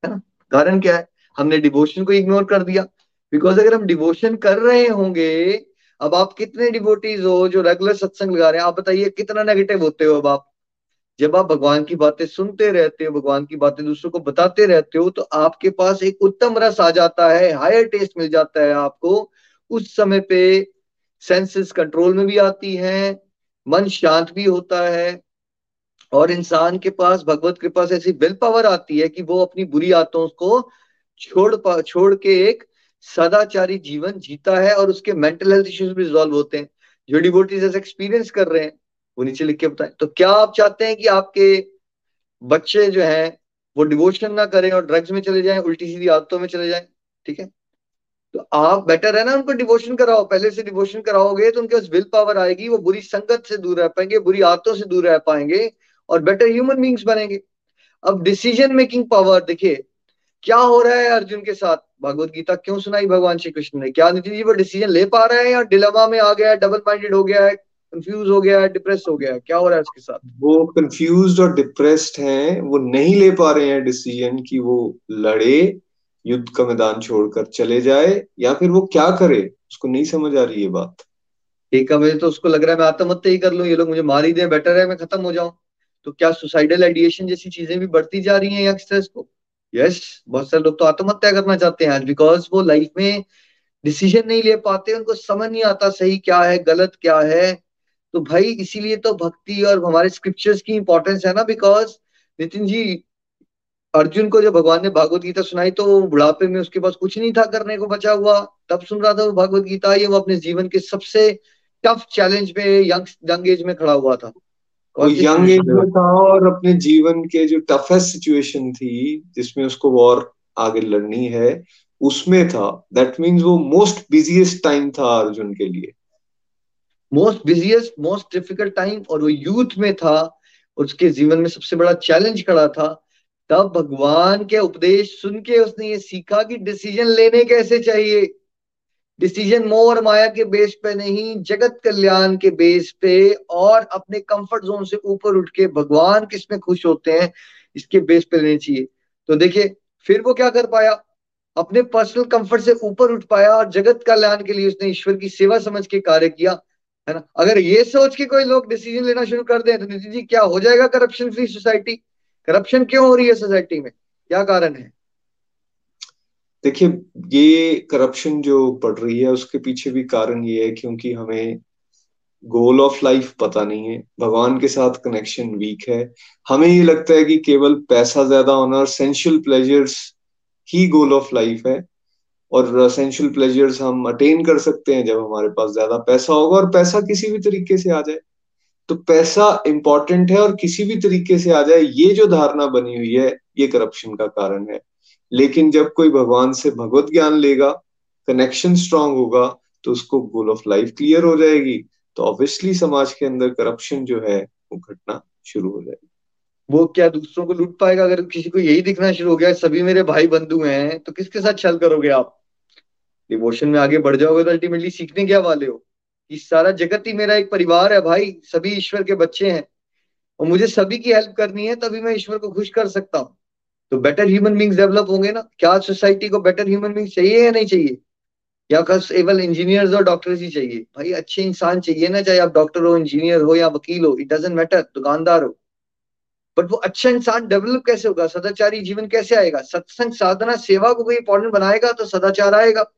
है ना? कारण क्या है? हमने डिवोशन को इग्नोर कर दिया। बिकॉज़ अगर हम डिवोशन कर रहे होंगे, अब आप कितने डिवोटीज हो जो रेगुलर सत्संग लगा रहे हैं? आप बताइए, कितना नेगेटिव होते हो अब आप? जब आप भगवान की बातें सुनते रहते हो, भगवान की बातें दूसरों को बताते रहते हो तो आपके पास एक उत्तम रस आ जाता है हायर टेस्ट मिल जाता है आपको। उस समय पे सेंसेस कंट्रोल में भी आती है, मन शांत भी होता है। और इंसान के पास, भगवत कृपा से ऐसी विल पावर आती है कि वो अपनी बुरी आदतों को छोड़ पा, छोड़ के एक सदाचारी जीवन जीता है और उसके मेंटल हेल्थ इश्यूज़ भी रिजॉल्व होते हैं। जो डिवोटीज एक्सपीरियंस कर रहे हैं, वो नीचे लिख के बताएँ। तो क्या आप चाहते हैं कि आपके बच्चे जो हैं, वो डिवोशन ना करें और ड्रग्स में चले जाएँ, उल्टी सीधी आदतों में चले जाएँ? ठीक है? तो आप बेटर है ना उनको डिवोशन कराओ। पहले से डिवोशन कराओगे तो उनके पास विल पावर आएगी, वो बुरी संगत से दूर रह पाएँगे, बुरी आदतों से दूर रह पाएँगे। और बेटर ह्यूमन बींग्स बनेंगे। अब डिसीज़न मेकिंग पावर देखिए क्या हो रहा है अर्जुन के साथ? भगवत गीता क्यों सुनाई भगवान श्री कृष्ण ने? क्या नितिन जी वो डिसीज़न ले पा रहे हैं या डिलेमा में आ गया है डबल माइंडेड हो गया है कंफ्यूज हो गया है डिप्रेस हो गया है? क्या हो रहा है उसके साथ? वो कंफ्यूज और डिप्रेस्ड हैं वो नहीं ले पा रहे हैं डिसीज़न कि वो लड़े युद्ध का मैदान छोड़कर चले जाए या फिर वो क्या करे? उसको नहीं समझ आ रही है बात। ठीक है मुझे तो उसको लग रहा है मैं आत्महत्या ही कर लूँ ये लोग मुझे मार ही दे बेटर है मैं खत्म हो जाऊँ। तो क्या सुसाइडल आइडिएशन जैसी चीज़ें भी बढ़ती जा रही हैं यंगस्टर्स को? यस yes, बहुत सारे लोग तो आत्महत्या करना चाहते हैं बिकॉज़ वो लाइफ में डिसीज़न नहीं ले पाते उनको समझ नहीं आता सही क्या है गलत क्या है। तो भाई इसीलिए तो भक्ति और हमारे स्क्रिप्चर्स की इंपॉर्टेंस है ना बिकॉज़ नितिन जी अर्जुन को जब भगवान ने भागवत गीता सुनाई तो बुढ़ापे में उसके पास कुछ नहीं था करने को बचा हुआ। तब सुन रहा था वो भागवत गीता ये वो अपने जीवन के सबसे टफ चैलेंज में यंग यंग एज में खड़ा हुआ था। और यंग एज में था और अपने जीवन के जो टफेस्ट सिचुएशन थी जिसमें उसको वॉर आगे लड़नी है उसमें था। दैट मीन्स वो मोस्ट बिजिएस्ट टाइम था अर्जुन के लिए। Most busiest most difficult time और वो यूथ में था उसके जीवन में सबसे बड़ा चैलेंज खड़ा था। तब भगवान के उपदेश सुन के उसने ये सीखा कि डिसीज़न लेने कैसे चाहिए? डिसीज़न मोह और माया के बेस पे नहीं, जगत कल्याण के बेस पे और अपने कंफर्ट जोन से ऊपर उठ के भगवान किसमें खुश होते हैं, इसके बेस पे लेने चाहिए। तो देखिए, फिर वो क्या कर पाया? अपने पर्सनल कंफर्ट से ऊपर उठ पाया और जगत कल्याण के लिए उसने ईश्वर की सेवा समझ के कार्य किया, है ना? अगर ये सोच के कोई लोग डिसीज़न लेना शुरू कर दें तो नितिन जी, क्या हो जाएगा करप्शन फ्री सोसाइटी करप्शन क्यों हो रही है सोसाइटी में? क्या कारण है? देखिए, ये करप्शन जो बढ़ रही है, उसके पीछे भी कारण ये है क्योंकि हमें गोल ऑफ़ लाइफ पता नहीं है। भगवान के साथ कनेक्शन वीक है। हमें ये लगता है कि केवल पैसा ज़्यादा होना और सेंशुअल प्लेजर्स ही गोल ऑफ़ लाइफ है। और सेंशुअल प्लेजर्स हम अटेन कर सकते हैं जब हमारे पास ज़्यादा पैसा होगा और पैसा किसी भी तरीके से आ जाए। तो पैसा इंपॉर्टेंट है और किसी भी तरीके से आ जाए, ये जो धारणा बनी हुई है, ये करप्शन का कारण है। लेकिन जब कोई भगवान से भगवत ज्ञान लेगा कनेक्शन स्ट्रांग होगा तो उसको गोल ऑफ़ लाइफ क्लियर हो जाएगी। तो ऑब्वियसली समाज के अंदर करप्शन जो है, वो घटना शुरू हो जाएगी। वो क्या दूसरों को लूट पाएगा? अगर किसी को यही दिखना शुरू हो गया, सभी मेरे भाई बंधु हैं तो किसके साथ छल करोगे आप? डिवोशन में आगे बढ़ जाओगे तो अल्टीमेटली सीखने क्या वाले हो? कि सारा जगत ही मेरा एक परिवार है भाई, सभी ईश्वर के बच्चे हैं। और मुझे सभी की हेल्प करनी है, तभी मैं ईश्वर को खुश कर सकता हूँ। तो बेटर ह्यूमन बींग्स डेवलप होंगे ना? क्या सोसाइटी को बेटर ह्यूमन बींग्स चाहिए या नहीं चाहिए? या बस केवल इंजीनियर्स और डॉक्टर्स ही चाहिए? भाई, अच्छे इंसान चाहिए ना, चाहे आप डॉक्टर हो इंजीनियर हो या वकील हो इट डजेंट मैटर दुकानदार हो। बट वो अच्छा इंसान डेवलप कैसे होगा? सदाचारी जीवन कैसे आएगा? सत्संग, साधना, सेवा को कोई इंपॉर्टेंट बनाएगा तो सदाचार आएगा।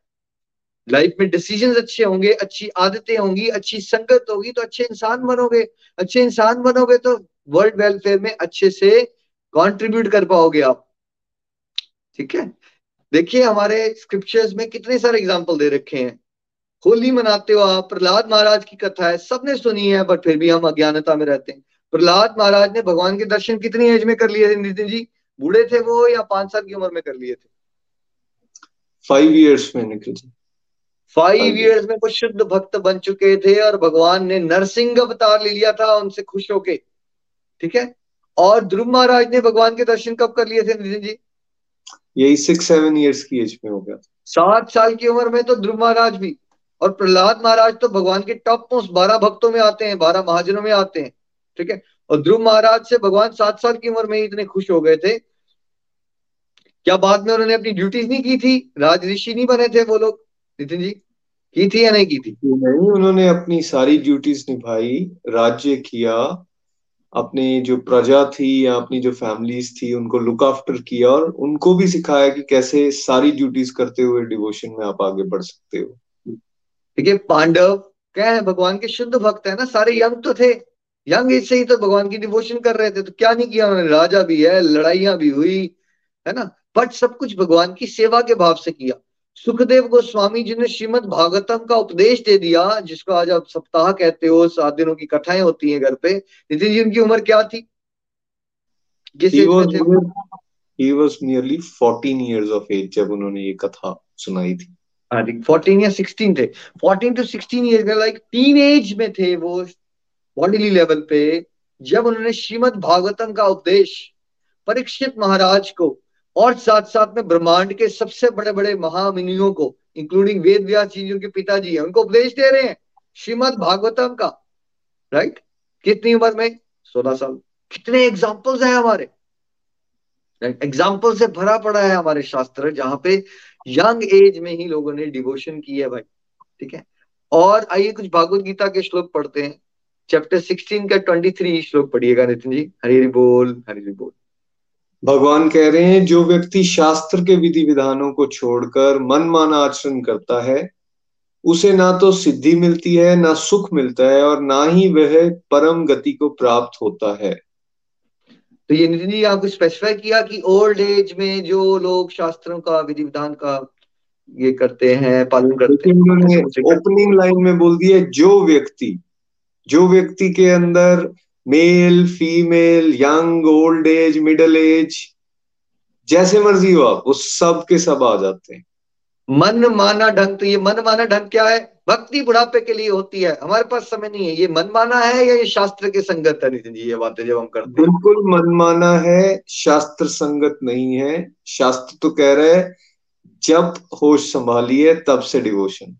लाइफ में डिसीज़न अच्छे होंगे, अच्छी आदतें होंगी, अच्छी संगत होगी तो अच्छे इंसान बनोगे। अच्छे इंसान बनोगे तो वर्ल्ड वेलफेयर में अच्छे से कंट्रीब्यूट कर पाओगे आप। ठीक है? देखिए हमारे स्क्रिप्चर्स में कितने सारे एग्ज़ाम्पल दे रखे हैं। होली मनाते हो आप प्रहलाद महाराज की कथा है सबने सुनी है बट फिर भी हम अज्ञानता में रहते हैं। प्रहलाद महाराज ने भगवान के दर्शन कितनी एज में कर लिए थे नितिन जी? बूढ़े थे वो या पाँच साल की उम्र में कर लिए थे? फाइव ईयर्स में निकल फाइव ईयर्स में वो शुद्ध भक्त बन चुके थे और भगवान ने नरसिंह अवतार ले लिया था उनसे खुश होके। ठीक है? और ध्रुव महाराज ने भगवान के दर्शन कब कर लिए थे नितिन जी? यही सिक्स सेवन ईयर्स की एज में हो गया। सात साल की उम्र में तो ध्रुव महाराज भी। और प्रहलाद महाराज तो भगवान के टॉप मोस्ट बारह भक्तों में आते हैं बारह महाजनों में आते हैं ठीक है? और ध्रुव महाराज से भगवान सात साल की उम्र में ही इतने खुश हो गए थे। क्या बाद में उन्होंने अपनी ड्यूटीज़ नहीं की थी? राज ऋषि नहीं बने थे वो लोग नितिन जी? की थी या नहीं की थी? नहीं उन्होंने अपनी सारी ड्यूटीज़ निभाई राज्य किया अपनी जो प्रजा थी या अपनी जो फैमिलीज़ थी, उनको लुक आफ्टर किया और उनको भी सिखाया कि कैसे सारी ड्यूटीज़ करते हुए डिवोशन में आप आगे बढ़ सकते हो। है पांडव, क्या है, भगवान के शुद्ध भक्त है ना, सारे यंग तो थे। यंग एज से ही तो भगवान की डिवोशन कर रहे थे तो क्या नहीं किया उन्होंने, राजा भी है, लड़ाइयाँ भी हुई, है ना? बट सब कुछ भगवान की सेवा के भाव से किया। सुखदेव गोस्वामी जी ने श्रीमद भागवतम का उपदेश दे दिया जिसको आज आप सप्ताह कहते हो सात दिनों की कथाएँ होती हैं घर पे। नितिन जी उनकी उम्र क्या थी? he was he was nearly 14 years of age जब उन्होंने ये कथा सुनाई थी। हाँ जी फोर्टीन या सिक्सटीन थे। फोर्टीन टू सिक्सटीन ईयर का लाइक टीन एज में थे वो बॉडीली लेवल पे जब उन्होंने श्रीमद भागवतम का उपदेश परीक्षित महाराज को और साथ साथ में ब्रह्मांड के सबसे बड़े बड़े महामुनियों को इंक्लूडिंग वेद व्यास जी जो पिताजी है, उनको उपदेश दे रहे हैं, श्रीमद भागवतम का राइट कितनी उम्र में? सोलह साल। कितने एग्जाम्पल्स हैं हमारे। एग्ज़ाम्पल से भरा पड़ा है हमारे शास्त्र, जहाँ पे यंग एज में ही लोगों ने डिवोशन की है भाई, ठीक है? और आइए कुछ भागवत गीता के श्लोक पढ़ते हैं। चैप्टर सिक्सटीन का ट्वेंटी थ्री श्लोक पढ़िएगा, नितिन जी। हरी बोल हरी बोल। भगवान कह रहे हैं जो व्यक्ति शास्त्र के विधि विधानों को छोड़कर मन माना आचरण करता है उसे ना तो सिद्धि मिलती है ना सुख मिलता है और ना ही वह परम गति को प्राप्त होता है। तो ये नितिन जी आपको स्पेसिफाई किया कि ओल्ड एज में जो लोग शास्त्रों का विधि विधान का ये करते हैं पालन करते हैं ओपनिंग लाइन में बोल दिया जो व्यक्ति जो व्यक्ति के अंदर male female young old age middle age जैसे मर्ज़ी हो आप वो सब के सब आ जाते हैं। मन माना ढंग तो ये मन माना ढंग क्या है? भक्ति बुढ़ापे के लिए होती है। हमारे पास समय नहीं है। ये मन माना है या ये शास्त्र के संगत है? नितिन जी ये बातें जब हम करते हैं। बिल्कुल मन माना है शास्त्र संगत नहीं है। शास्त्र तो कह रहे हैं जब होश संभालिए तब से डिवोशन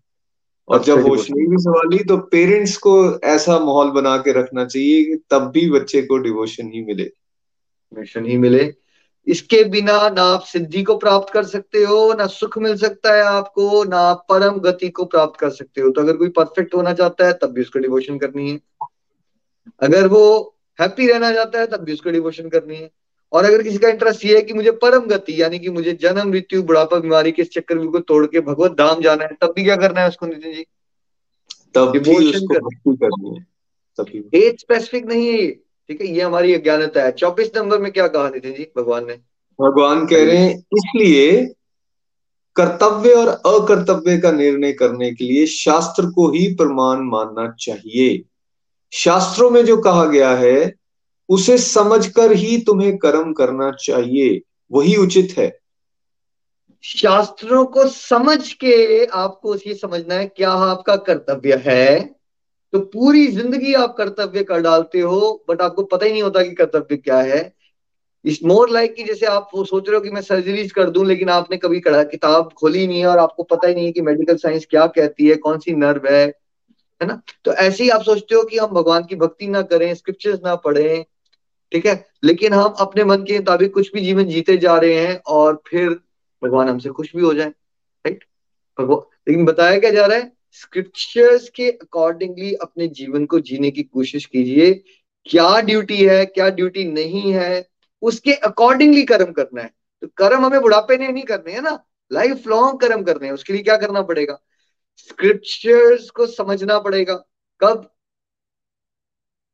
और जब होश नहीं भी संभाली तो पेरेंट्स को ऐसा माहौल बना के रखना चाहिए कि तब भी बच्चे को डिवोशन ही मिले। डिवोशन ही मिले। इसके बिना ना आप सिद्धि को प्राप्त कर सकते हो ना सुख मिल सकता है आपको ना आप परम गति को प्राप्त कर सकते हो। तो अगर कोई परफेक्ट होना चाहता है तब भी उसको डिवोशन करनी है। अगर वो हैप्पी रहना चाहता है तब भी उसको डिवोशन करनी है। और अगर किसी का इंटरेस्ट ये है कि मुझे परम गति यानी कि मुझे जन्म मृत्यु बुढ़ापा बीमारी के चक्कर को तोड़ के भगवत धाम जाना है तब भी क्या करना है उसको नितिन जी? तब डिवोशन करनी। है एज स्पेसिफिक नहीं है ये ठीक है ये हमारी अज्ञानता है। चौबीस नंबर में क्या कहा नितिन जी भगवान ने? भगवान कह रहे हैं इसलिए कर्तव्य और अकर्तव्य का निर्णय करने के लिए शास्त्र को ही प्रमाण मानना चाहिए। शास्त्रों में जो कहा गया है उसे समझकर ही तुम्हें कर्म करना चाहिए। वही उचित है। शास्त्रों को समझ के आपको ये समझना है, क्या आपका कर्तव्य है? तो पूरी ज़िंदगी आप कर्तव्य कर डालते हो बट आपको पता ही नहीं होता कि कर्तव्य क्या है। इस मोर लाइक की जैसे आप वो सोच रहे हो कि मैं सर्जरीज कर दूँ, लेकिन आपने कभी किताब खोली नहीं है और आपको पता ही नहीं है कि मेडिकल साइंस क्या कहती है, कौन सी नर्व है है ना? तो ऐसे ही आप सोचते हो कि हम भगवान की भक्ति ना करें स्क्रिप्चर्स ना पढ़ें ठीक है? लेकिन हम अपने मन के मुताबिक कुछ भी जीवन जीते जा रहे हैं और फिर भगवान हमसे खुश भी हो जाए राइट लेकिन बताया क्या जा रहा है? स्क्रिप्चर्स के अकॉर्डिंगली अपने जीवन को जीने की कोशिश कीजिए। क्या ड्यूटी है, क्या ड्यूटी नहीं है, उसके अकॉर्डिंगली कर्म करना है। तो कर्म हमें बुढ़ापे ने नहीं करने है ना? लाइफ लॉन्ग कर्म करने हैं, उसके लिए क्या करना पड़ेगा? स्क्रिप्चर्स को समझना पड़ेगा। कब?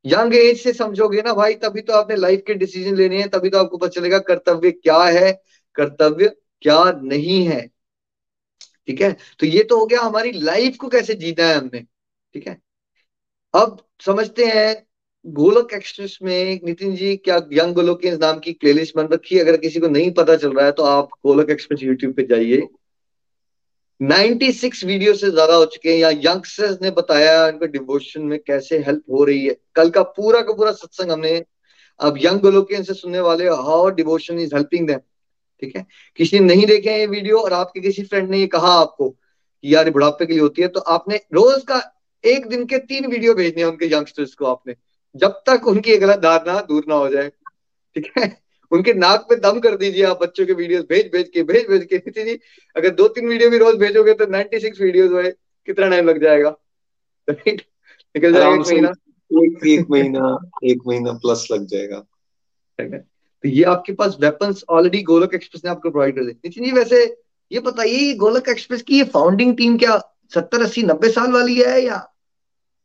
यंग एज से समझोगे ना भाई, तभी तो आपने लाइफ के डिसीज़न लेने हैं, तभी तो आपको पता चलेगा कर्तव्य क्या है, कर्तव्य क्या नहीं है। ठीक है? तो ये तो हो गया हमारी लाइफ को कैसे जीना है हमने। ठीक है? अब समझते हैं, गोलक एक्सप्रेस में नितिन जी, क्या यंग गोलोक नाम की प्लेलिस्ट बन रखी है? अगर किसी को नहीं पता चल रहा है तो आप गोलक एक्सप्रेस यूट्यूब पे जाइए। 96 वीडियो से ज़्यादा हो चुके हैं, या यंगस्टर्स ने बताया उनको डिवोशन में कैसे हेल्प हो रही है। कल का पूरा का पूरा सत्संग हमने, अब यंग गोलोकियन से सुनने वाले how devotion is helping them ठीक है? किसी ने नहीं देखे ये वीडियो और आपके किसी फ्रेंड ने ये कहा आपको कि यार बुढ़ापे के लिए होती है तो आपने रोज का एक दिन के तीन वीडियो भेजने उनके यंगस्टर्स को आपने, जब तक उनकी गलत धारणा दूर ना हो जाए, ठीक है? उनके नाक पे दम कर दीजिए आप बच्चों के वीडियोस भेज भेज के भेज भेज के। नितिन जी अगर दो तीन वीडियो भी रोज भेजोगे तो 96 सिक्स वीडियो कितना टाइम लग जाएगा? राइट निकल जाएगा एक महीना। एक एक महीना एक महीना प्लस लग जाएगा। तो ये आपके पास वेपन्स ऑलरेडी गोलक एक्सप्रेस ने आपको प्रोवाइड कर दिए। नितिन जी वैसे ये बताइए गोलक एक्सप्रेस की ये फाउंडिंग टीम क्या सत्तर अस्सी नब्बे साल वाली है या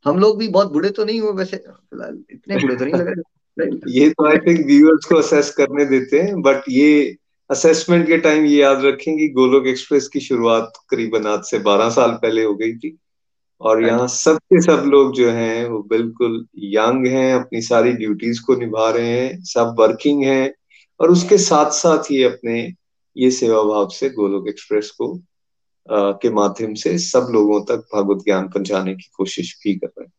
हम लोग भी बहुत बुढ़े तो नहीं हुए वैसे? फ़िलहाल इतने बुढ़े तो नहीं लग रहे। ये तो आई थिंक व्यूअर्स को असेस करने देते हैं बट ये असेसमेंट के टाइम ये याद रखें कि गोलोक एक्सप्रेस की शुरुआत करीबन आज से 12 साल पहले हो गई थी। और यहाँ सब के सब लोग जो हैं वो बिल्कुल यंग हैं अपनी सारी ड्यूटीज़ को निभा रहे हैं सब वर्किंग हैं और उसके साथ साथ ही अपने ये सेवा भाव से गोलोक एक्सप्रेस को आ, के माध्यम से सब लोगों तक भागवत ज्ञान पहुँचाने की कोशिश भी कर रहे हैं।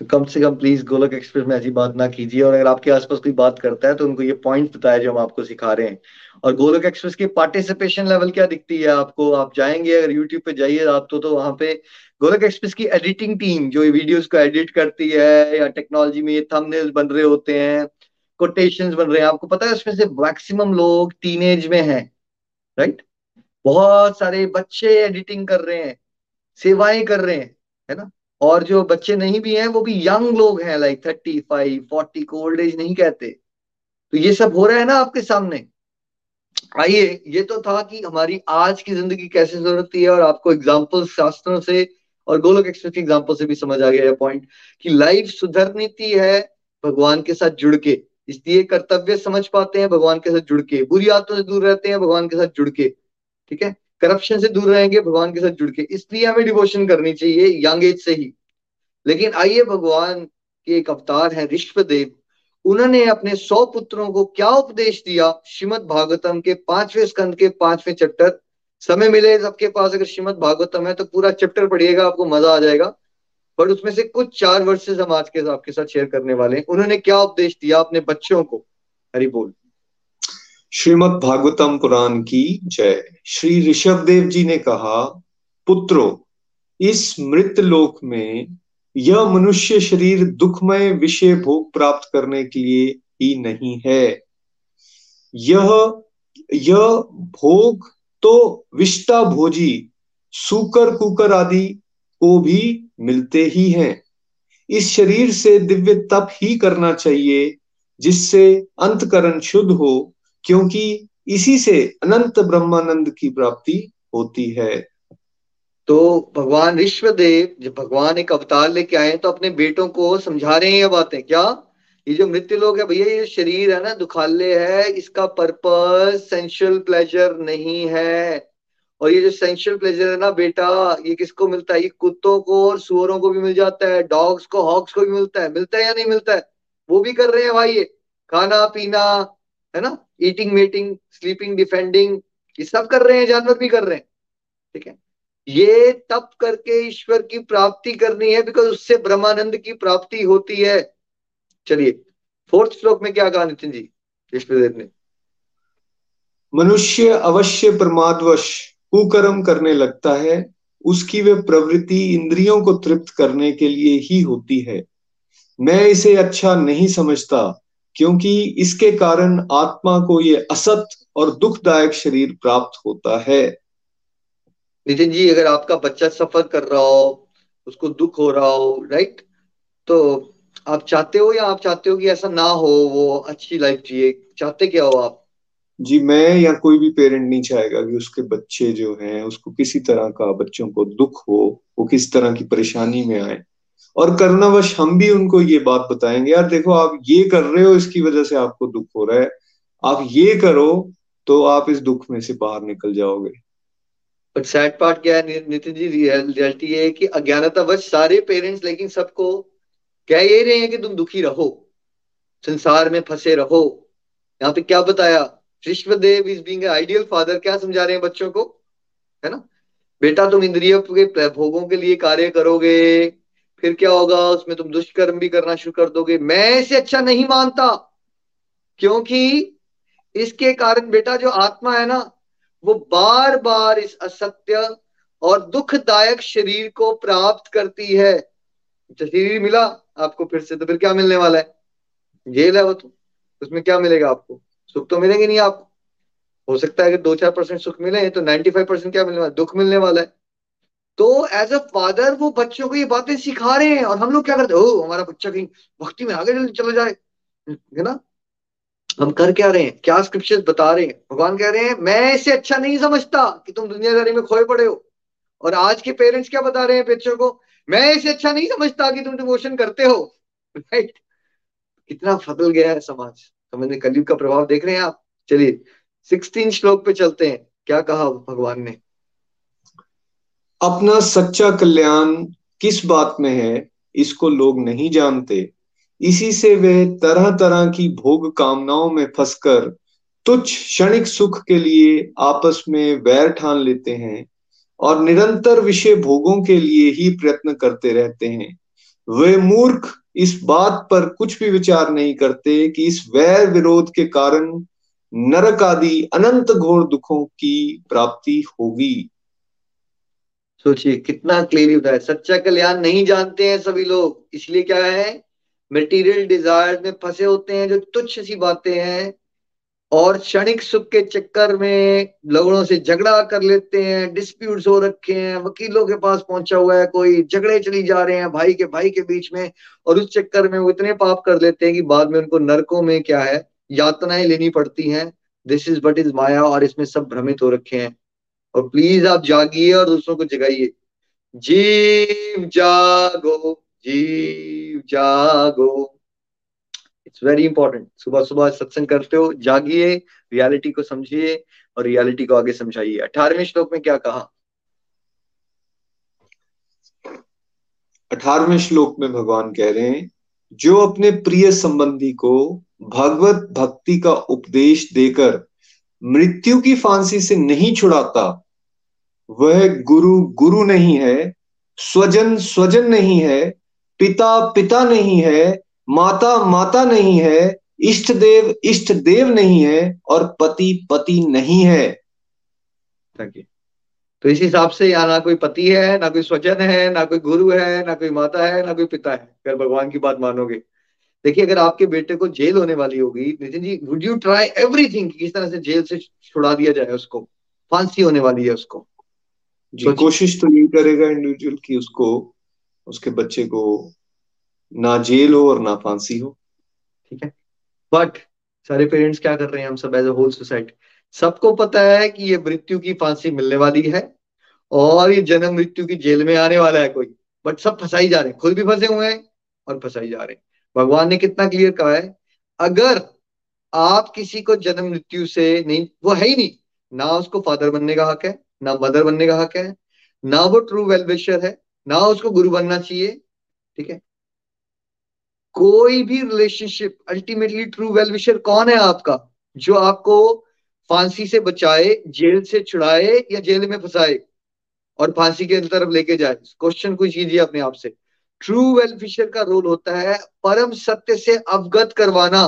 तो कम से कम प्लीज़ गोलक एक्सप्रेस में ऐसी बात ना कीजिए। और अगर आपके आसपास कोई बात करता है तो उनको ये पॉइंट बताया जो हम आपको सिखा रहे हैं। और गोलक एक्सप्रेस की पार्टिसिपेशन लेवल क्या दिखती है आपको? आप जाएँगे अगर यूट्यूब पे जाइए आप तो, तो वहाँ पे गोलक एक्सप्रेस की एडिटिंग टीम जो वीडियोस को एडिट करती है या टेक्नोलॉजी में थंबनेल्स बन रहे होते हैं कोटेशन बन रहे हैं। आपको पता है उसमें से मैक्सिमम लोग टीनेज में है राइट बहुत सारे बच्चे एडिटिंग कर रहे हैं सेवाएँ कर रहे हैं है ना? और जो बच्चे नहीं भी हैं, वो भी यंग लोग हैं लाइक थर्टी फाइव फोर्टी को ओल्ड एज नहीं कहते। तो ये सब हो रहा है ना आपके सामने? आइए, ये तो था कि हमारी आज की ज़िंदगी कैसे ज़रूरत है और आपको एग्ज़ाम्पल शास्त्रों से और गोलक एक्सप्रेस के एग्ज़ाम्पल से भी समझ आ गया ये पॉइंट कि लाइफ सुधरनी है भगवान के साथ जुड़ के। इसलिए कर्तव्य समझ पाते हैं भगवान के साथ जुड़ के। बुरी आदतों से दूर रहते हैं भगवान के साथ जुड़ के। ठीक है? करप्शन से दूर रहेंगे, भगवान के साथ जुड़ के। इसलिए हमें डिवोशन करनी चाहिए यंग एज से ही। लेकिन आइए भगवान के एक अवतार है ऋषभदेव उन्होंने अपने सौ पुत्रों को क्या उपदेश दिया? श्रीमद भागवतम के पाँचवें स्कंद के पाँचवें चैप्टर। समय मिले सबके पास, अगर श्रीमद भागवतम है तो पूरा चैप्टर पढ़िएगा, आपको मज़ा आ जाएगा। बट उसमें से कुछ चार वर्सेस हम आज के आपके साथ शेयर करने वाले हैं। उन्होंने क्या उपदेश दिया अपने बच्चों को? हरि बोल। श्रीमद भागवतम पुराण की जय। श्री ऋषभ देव जी ने कहा, पुत्रो, इस मृत लोक में यह मनुष्य शरीर दुखमय विषय भोग प्राप्त करने के लिए ही नहीं है। यह यह भोग तो विष्टा भोजी, सुकर, कुकर आदि को भी मिलते ही हैं। इस शरीर से दिव्य तप ही करना चाहिए, जिससे अंतकरण शुद्ध हो क्योंकि इसी से अनंत ब्रह्मानंद की प्राप्ति होती है। तो भगवान विश्वदेव, जब भगवान एक अवतार लेके आए तो अपने बेटों को समझा रहे हैं ये बातें। क्या? ये जो मृत्यु लोग है, भैया, ये शरीर है ना, दुखाले है, इसका पर्पस सेंशुअल प्लेजर नहीं है। और ये जो सेंशुअल प्लेजर है ना, बेटा, ये किसको मिलता है? ये कुत्तों को और सुअरों को भी मिल जाता है डॉग्स को हॉक्स को भी मिलता है। मिलता है या नहीं मिलता है? वो भी कर रहे हैं भाई, ये। खाना, पीना है ना? ईटिंग मीटिंग स्लीपिंग डिफेंडिंग ये सब कर रहे हैं, जानवर भी कर रहे हैं, ठीक है? ये तप करके ईश्वर की प्राप्ति करनी है बिकॉज़ उससे ब्रह्मानंद की प्राप्ति होती है। चलिए फोर्थ श्लोक में क्या कहा, नितिन जी ईश्वरदेव ने? मनुष्य अवश्य प्रमादवश, कुकर्म करने लगता है, उसकी वे प्रवृत्ति इंद्रियों को तृप्त करने के लिए ही होती है। मैं इसे अच्छा नहीं समझता क्योंकि इसके कारण आत्मा को ये असत और दुखदायक शरीर प्राप्त होता है। नितिन जी अगर आपका बच्चा सफ़र कर रहा हो उसको दुख हो रहा हो राइट तो आप चाहते हो या आप चाहते हो कि ऐसा ना हो वो अच्छी लाइफ जिए? चाहते क्या हो आप? जी मैं या कोई भी पेरेंट नहीं चाहेगा कि उसके बच्चे जो हैं उसको किसी तरह का बच्चों को दुख हो वो किस तरह की परेशानी में आए। और करनावश हम भी उनको ये बात बताएँगे, यार देखो, आप ये कर रहे हो, इसकी वजह से आपको दुख हो रहा है। आप ये करो तो आप इस दुख में से बाहर निकल जाओगे। बट सैड पार्ट क्या है नितिन जी रियलिटी ये है कि अज्ञानतावश सारे पेरेंट्स लेकिन सबको कह ये रहे हैं कि तुम दुखी रहो, संसार में फंसे रहो। यहाँ पे क्या बताया? Vishwadev is being ideal father क्या समझा रहे हैं बच्चों को? है ना? बेटा, तुम इंद्रिय के भोगों के लिए कार्य करोगे फिर क्या होगा? उसमें तुम दुष्कर्म भी करना शुरू कर दोगे। मैं इसे अच्छा नहीं मानता, क्योंकि इसके कारण बेटा जो आत्मा है ना, वो बार बार इस असत्य और दुखदायक शरीर को प्राप्त करती है। शरीर मिला, आपको फिर से तो फिर क्या मिलने वाला है? जेल है वो तो। उसमें क्या मिलेगा आपको? सुख तो मिलेंगे नहीं आपको। हो सकता है कि दो चार परसेंट सुख मिले तो नाइन्टी फाइव परसेंट क्या मिलने वाला दुख मिलने वाला है। तो एज अ फादर वो बच्चों को ये बातें सिखा रहे हैं और हम लोग क्या करते हो? हमारा बच्चा कहीं भक्ति में आगे चला जाए। है ना? हम कर क्या रहे हैं? क्या स्क्रिप्चर्स बता रहे हैं? भगवान कह रहे हैं, मैं इसे अच्छा नहीं समझता कि तुम दुनियादारी में खोए पड़े हो। और आज के पेरेंट्स क्या बता रहे हैं बच्चों को? मैं इसे अच्छा नहीं समझता कि तुम डिवोशन करते हो। राइट कितना बदल गया है समाज। समझने कलयुग का प्रभाव देख रहे हैं आप। चलिए सिक्सटीन श्लोक पे चलते हैं। क्या कहा भगवान ने? अपना सच्चा कल्याण किस बात में है, इसको लोग नहीं जानते। इसी से वे तरह तरह की भोग कामनाओं में फंसकर तुच्छ क्षणिक सुख के लिए आपस में वैर ठान लेते हैं और निरंतर विषय भोगों के लिए ही प्रयत्न करते रहते हैं। वे मूर्ख इस बात पर कुछ भी विचार नहीं करते कि इस वैर विरोध के कारण नरक आदि अनंत घोर दुखों की प्राप्ति होगी। सोचिए, कितना क्लियरली है। सच्चा कल्याण नहीं जानते हैं सभी लोग, इसलिए क्या है? मटेरियल डिज़ायर में फंसे होते हैं, जो तुच्छ सी बातें हैं, और क्षणिक सुख के चक्कर में लोगों से झगड़ा कर लेते हैं डिस्प्यूट्स हो रखे हैं, वकीलों के पास पहुँचा हुआ है, कोई झगड़े चली जा रहे हैं, भाई के भाई के बीच में, और उस चक्कर में वो इतने पाप कर लेते हैं कि बाद में उनको नरकों में क्या है? यातनाएँ लेनी पड़ती हैं। This is but is maya और इसमें सब भ्रमित हो रखे हैं। और प्लीज़ आप जागिए और दूसरों को जगाइए। जीव जागो जीव जागो। इट्स वेरी इंपॉर्टेंट सुबह सुबह सत्संग करते हो, जागिए रियलिटी को समझिए और रियलिटी को आगे समझाइए। अठारहवें श्लोक में क्या कहा? अठारहवें श्लोक में भगवान कह रहे हैं, जो अपने प्रिय संबंधी को भगवत भक्ति का उपदेश देकर मृत्यु की फांसी से नहीं छुड़ाता, वह गुरु गुरु नहीं है, स्वजन स्वजन नहीं है, पिता पिता नहीं है, माता माता नहीं है, इष्ट देव इष्ट देव नहीं है और पति पति नहीं है। तो इस हिसाब से यहाँ ना कोई पति है, ना कोई स्वजन है, ना कोई गुरु है, ना कोई माता है, ना कोई पिता है। अगर भगवान की बात मानोगे। देखिए अगर आपके बेटे को जेल होने वाली होगी Nitin ji would you try everything किस तरह से जेल से छुड़ा दिया जाए उसको? फांसी होने वाली है उसको। जी कोशिश तो यही करेगा इंडिविजुअल की उसको उसके बच्चे को ना जेल हो और ना फांसी हो। ठीक है। बट सारे पेरेंट्स क्या कर रहे हैं हम सब एज अ होल सोसाइटी सबको पता है कि ये मृत्यु की फांसी मिलने वाली है और ये जन्म मृत्यु की जेल में आने वाला है कोई। बट सब फंसाई जा रहे हैं। खुद भी फंसे हुए हैं और फंसाई जा रहे हैं। भगवान ने कितना क्लियर कहा है? अगर आप किसी को जन्म मृत्यु से नहीं, वो है ही नहीं। ना उसको फादर बनने का हक है, ना मदर बनने का हक है, ना वो ट्रू वेलविशर है, ना उसको गुरु बनना चाहिए, ठीक है? कोई भी रिलेशनशिप अल्टीमेटली ट्रू वेलविशर कौन है आपका? जो आपको फांसी से बचाए, जेल से छुड़ाए या जेल में फंसाए और फांसी के तरफ़ लेके जाए। क्वेश्चन कुछ कीजिए अपने आप से। ट्रू वेलफिशर का रोल होता है परम सत्य से अवगत करवाना।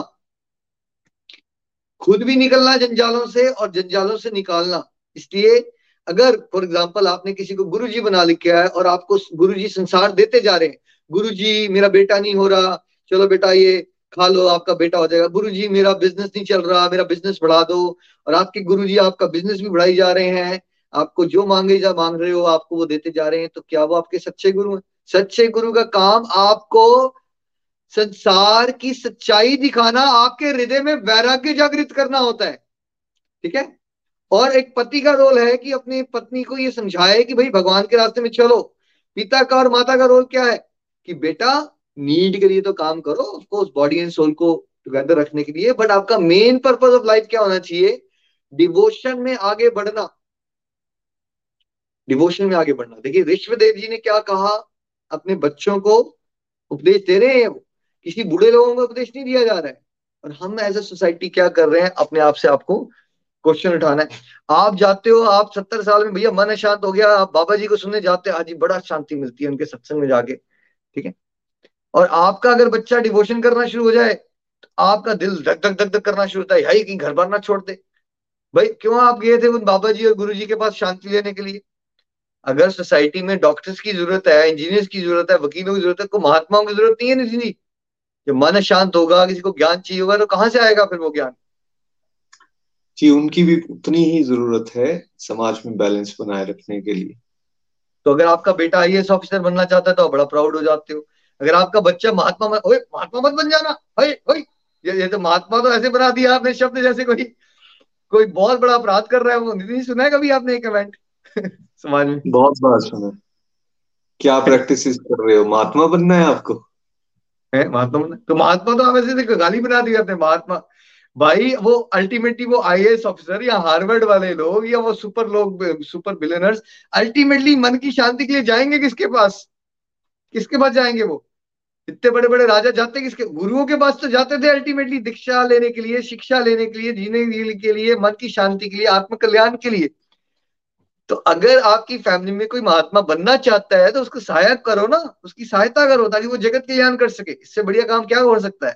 खुद भी निकलना जंजालों से और जंजालों से निकालना। इसलिए अगर फॉर एग्ज़ाम्पल आपने किसी को गुरु जी बना लिखा है और आपको गुरु जी संसार देते जा रहे हैं गुरु जी मेरा बेटा नहीं हो रहा, चलो बेटा ये खा लो, आपका बेटा हो जाएगा। गुरु जी मेरा बिज़नेस नहीं चल रहा, मेरा बिज़नेस बढ़ा दो और आपके गुरु जी आपका बिज़नेस भी बढ़ाई जा रहे हैं। आपको जो मांगे जा मांग रहे हो, आपको वो देते जा रहे हैं तो क्या वो आपके सच्चे गुरु हैं? सच्चे गुरु का काम आपको संसार की सच्चाई दिखाना, आपके हृदय में वैराग्य जागृत करना होता है। ठीक है? और एक पति का रोल है कि अपनी पत्नी को ये समझाए कि भाई भगवान के रास्ते में चलो। पिता का और माता का रोल क्या है? कि बेटा नीड के लिए तो काम करो of course body and soul को टुगेदर रखने के लिए बट आपका मेन पर्पज ऑफ़ लाइफ क्या होना चाहिए? डिवोशन में आगे बढ़ना। डिवोशन में आगे बढ़ना। देखिए ऋषभदेव जी ने क्या कहा? अपने बच्चों को उपदेश दे रहे हैं, किसी बुढ़े लोगों को उपदेश नहीं दिया जा रहा है। और हम एज ए सोसाइटी क्या कर रहे हैं, अपने आप से आपको क्वेश्चन उठाना है। आप जाते हो, आप सत्तर साल में, भैया मन अशांत हो गया, आप बाबा जी को सुनने जाते हैं, आज बड़ा शांति मिलती है उनके सत्संग में जाके, ठीक है? और आपका अगर बच्चा डिवोशन करना शुरू हो जाए तो आपका दिल धक धक धक धक करना शुरू होता है यही कहीं घर बार ना छोड़ दे। भाई क्यों आप गए थे उन बाबा जी और गुरु जी के पास शांति लेने के लिए? अगर सोसाइटी में डॉक्टर्स की ज़रूरत है इंजीनियर्स की ज़रूरत है वकीलों की ज़रूरत है को महात्माओं की ज़रूरत नहीं है निधि जी जब मन शांत होगा किसी को ज्ञान चाहिए होगा तो कहाँ से आएगा फिर वो ज्ञान? जी उनकी भी उतनी ही ज़रूरत है समाज में बैलेंस बनाए रखने के लिए। तो अगर आपका बेटा आई ऑफिसर बनना चाहता है तो बड़ा प्राउड हो जाते हो। अगर आपका बच्चा महात्मा मत ओए महात्मा मत बन जाना भाई भाई ये, ये तो महात्मा तो ऐसे बना दिया आपने शब्द जैसे कोई कोई बहुत बड़ा अपराध कर रहा है वो नहीं सुना है कभी आपने एक इवेंट समाज में बहुत बार सुना क्या प्रैक्टिस कर रहे हो? महात्मा बनना है आपको? है महात्मा बनना तो महात्मा तो आप ऐसे गाली बना दी आपने महात्मा। भाई वो अल्टीमेटली वो आईएएस ऑफिसर या हार्वर्ड वाले लोग या वो सुपर लोग सुपर बिलियनर्स अल्टीमेटली मन की शांति के लिए जाएँगे किसके पास? किसके पास जाएँगे वो? इतने बड़े बड़े राजा जाते किसके? गुरुओं के पास तो जाते थे अल्टीमेटली दीक्षा लेने के लिए शिक्षा लेने के लिए जीने के लिए मन की शांति के लिए आत्म कल्याण के लिए। तो अगर आपकी फैमिली में कोई महात्मा बनना चाहता है तो उसको सहायक करो ना। उसकी सहायता करो ताकि वो जगत कल्याण कर सके। इससे बढ़िया काम क्या हो सकता है?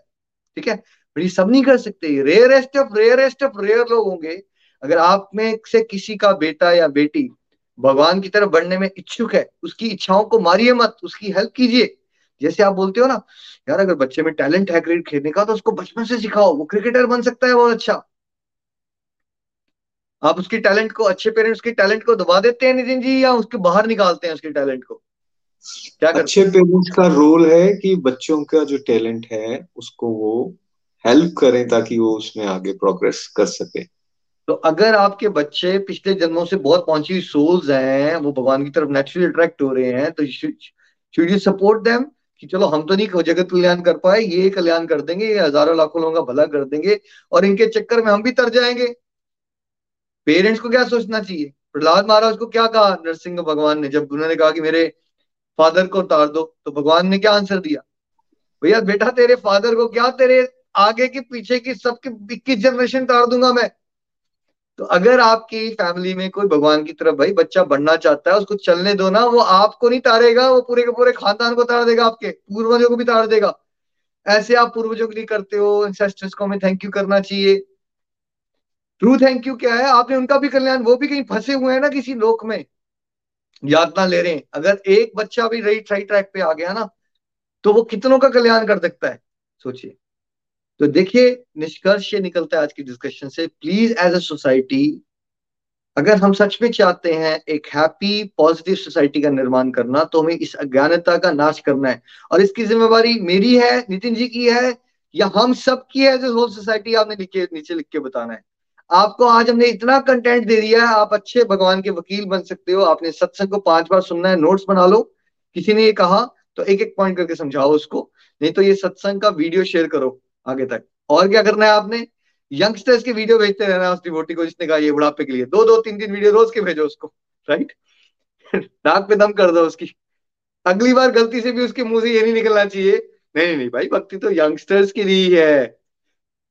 ठीक है? पर ये सब नहीं कर सकते। Rarest of rarest of rare लोग होंगे। अगर आप में से किसी का बेटा या बेटी भगवान की तरफ़ बढ़ने में इच्छुक है, उसकी इच्छाओं को मारिए मत, उसकी हेल्प कीजिए। जैसे आप बोलते हो ना, यार, अगर बच्चे में टैलेंट है क्रिकेट खेलने का तो उसको बचपन से सिखाओ। वो क्रिकेटर बन सकता है, बहुत अच्छा। आप उसके टैलेंट को अच्छे पेरेंट्स के टैलेंट को दबा देते हैं नितिन जी या उसके बाहर निकालते हैं उसके टैलेंट को? क्या करते? अच्छे पेरेंट्स का रोल है कि बच्चों का जो टैलेंट है उसको वो हेल्प करें ताकि वो उसमें आगे प्रोग्रेस कर सके। तो अगर आपके बच्चे पिछले जन्मों से बहुत पहुँची हुई सोल्स हैं वो भगवान की तरफ़ नेचुरली अट्रैक्ट हो रहे हैं तो शुड यू सपोर्ट देम कि चलो हम तो नहीं जगत कल्याण कर पाए ये कल्याण कर देंगे ये हज़ारों लाखों लोगों का भला कर देंगे और इनके चक्कर में हम भी तर जाएँगे। पेरेंट्स को क्या सोचना चाहिए? प्रहलाद महाराज को क्या कहा नरसिंह भगवान ने? जब उन्होंने कहा कि मेरे फादर को उतार दो तो भगवान ने क्या आंसर दिया? भैया, बेटा, तेरे फादर को क्या तेरे आगे की पीछे की सबके इक्कीस जनरेशन उतार दूँगा मैं? तो अगर आपकी फैमिली में कोई भगवान की तरफ़ भाई बच्चा बढ़ना चाहता है, उसको चलने दो ना, वो आपको नहीं तारेगा, वो पूरे के पूरे खानदान को तार देगा आपके, पूर्वजों को भी तार देगा। ऐसे आप पूर्वजों के लिए करते हो इंसेस्टर्स को हमें थैंक यू करना चाहिए। ट्रू थैंक यू क्या है? आपने उनका भी कल्याण, वो भी कहीं फंसे हुए हैं ना किसी लोक में? यातना ले रहे हैं। अगर एक बच्चा भी रही ट्राई ट्रैक पे आ गया ना तो वो कितनों का कल्याण कर सकता है? सोचिए। तो देखिए, निष्कर्ष ये निकलता है आज की डिस्कशन से। प्लीज़ एज अ सोसाइटी अगर हम सच में चाहते हैं एक हैप्पी पॉजिटिव सोसाइटी का निर्माण करना तो हमें इस अज्ञानता का नाश करना है। और इसकी जिम्मेवारी मेरी है, नितिन जी की है, या हम सब की है जो होल सोसाइटी आपने नीचे नीचे लिख के बताना है। आपको आज हमने इतना कंटेंट दे दिया है आप अच्छे भगवान के वकील बन सकते हो। आपने सत्संग को पाँच बार सुनना है नोट्स बना लो। किसी ने ये कहा तो एक एक पॉइंट करके समझाओ उसको। नहीं तो ये सत्संग का वीडियो शेयर करो आगे तक। और क्या करना है आपने? यंगस्टर्स की वीडियो भेजते रहना उस डिवोटी को जिसने कहा ये बुढ़ापे के लिए। दो दो तीन तीन वीडियो रोज के भेजो उसको राइट नाक पे दम कर दो उसकी। अगली बार गलती से भी उसके मुँह से ये नहीं निकलना चाहिए। नहीं नहीं, नहीं भाई भक्ति तो यंगस्टर्स के लिए है।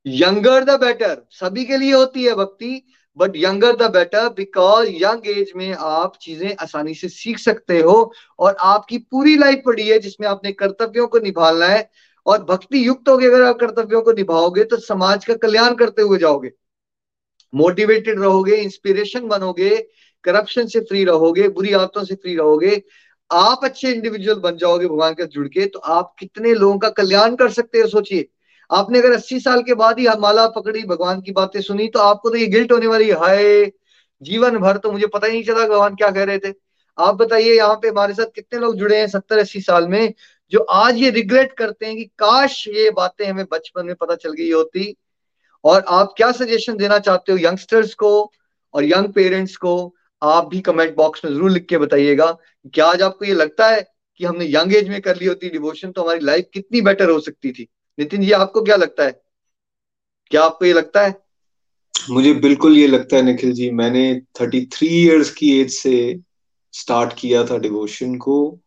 यंगर द बेटर सभी के लिए होती है भक्ति but younger the better because young age में आप चीज़ें आसानी से सीख सकते हो और आपकी पूरी लाइफ पड़ी है जिसमें आपने कर्तव्यों को निभाना है और भक्ति युक्त होगी अगर आप कर्तव्यों को निभाओगे तो समाज का कल्याण करते हुए जाओगे। मोटिवेटेड रहोगे इंस्पिरेशन बनोगे करप्शन से फ्री रहोगे, बुरी आदतों से फ्री रहोगे, आप अच्छे इंडिविजुअल बन जाओगे भगवान के जुड़ के तो आप कितने लोगों का कल्याण कर सकते हो सोचिए। आपने अगर अस्सी साल के बाद ही माला पकड़ी, भगवान की बातें सुनी तो आपको तो ये गिल्ट होने वाली हाय, जीवन भर तो मुझे पता ही नहीं चला भगवान क्या कह रहे थे। आप बताइए, यहाँ पे हमारे साथ कितने लोग जुड़े हैं सत्तर अस्सी साल में, जो आज ये रिग्रेट करते हैं कि काश ये बातें हमें बचपन में पता चल गई होती। और आप क्या सजेशन देना चाहते हो यंगस्टर्स को और यंग पेरेंट्स को? आप भी कमेंट बॉक्स में ज़रूर लिख के बताइएगा क्या आज आपको ये लगता है कि हमने यंग एज में कर ली होती। डिवोशन तो हमारी लाइफ कितनी बेटर हो सकती थी। नितिन जी आपको क्या लगता है? क्या आपको ये लगता है? मुझे बिल्कुल ये लगता है निखिल जी, मैंने थर्टी थ्री ईयर्स की एज से स्टार्ट किया था डिवोशन को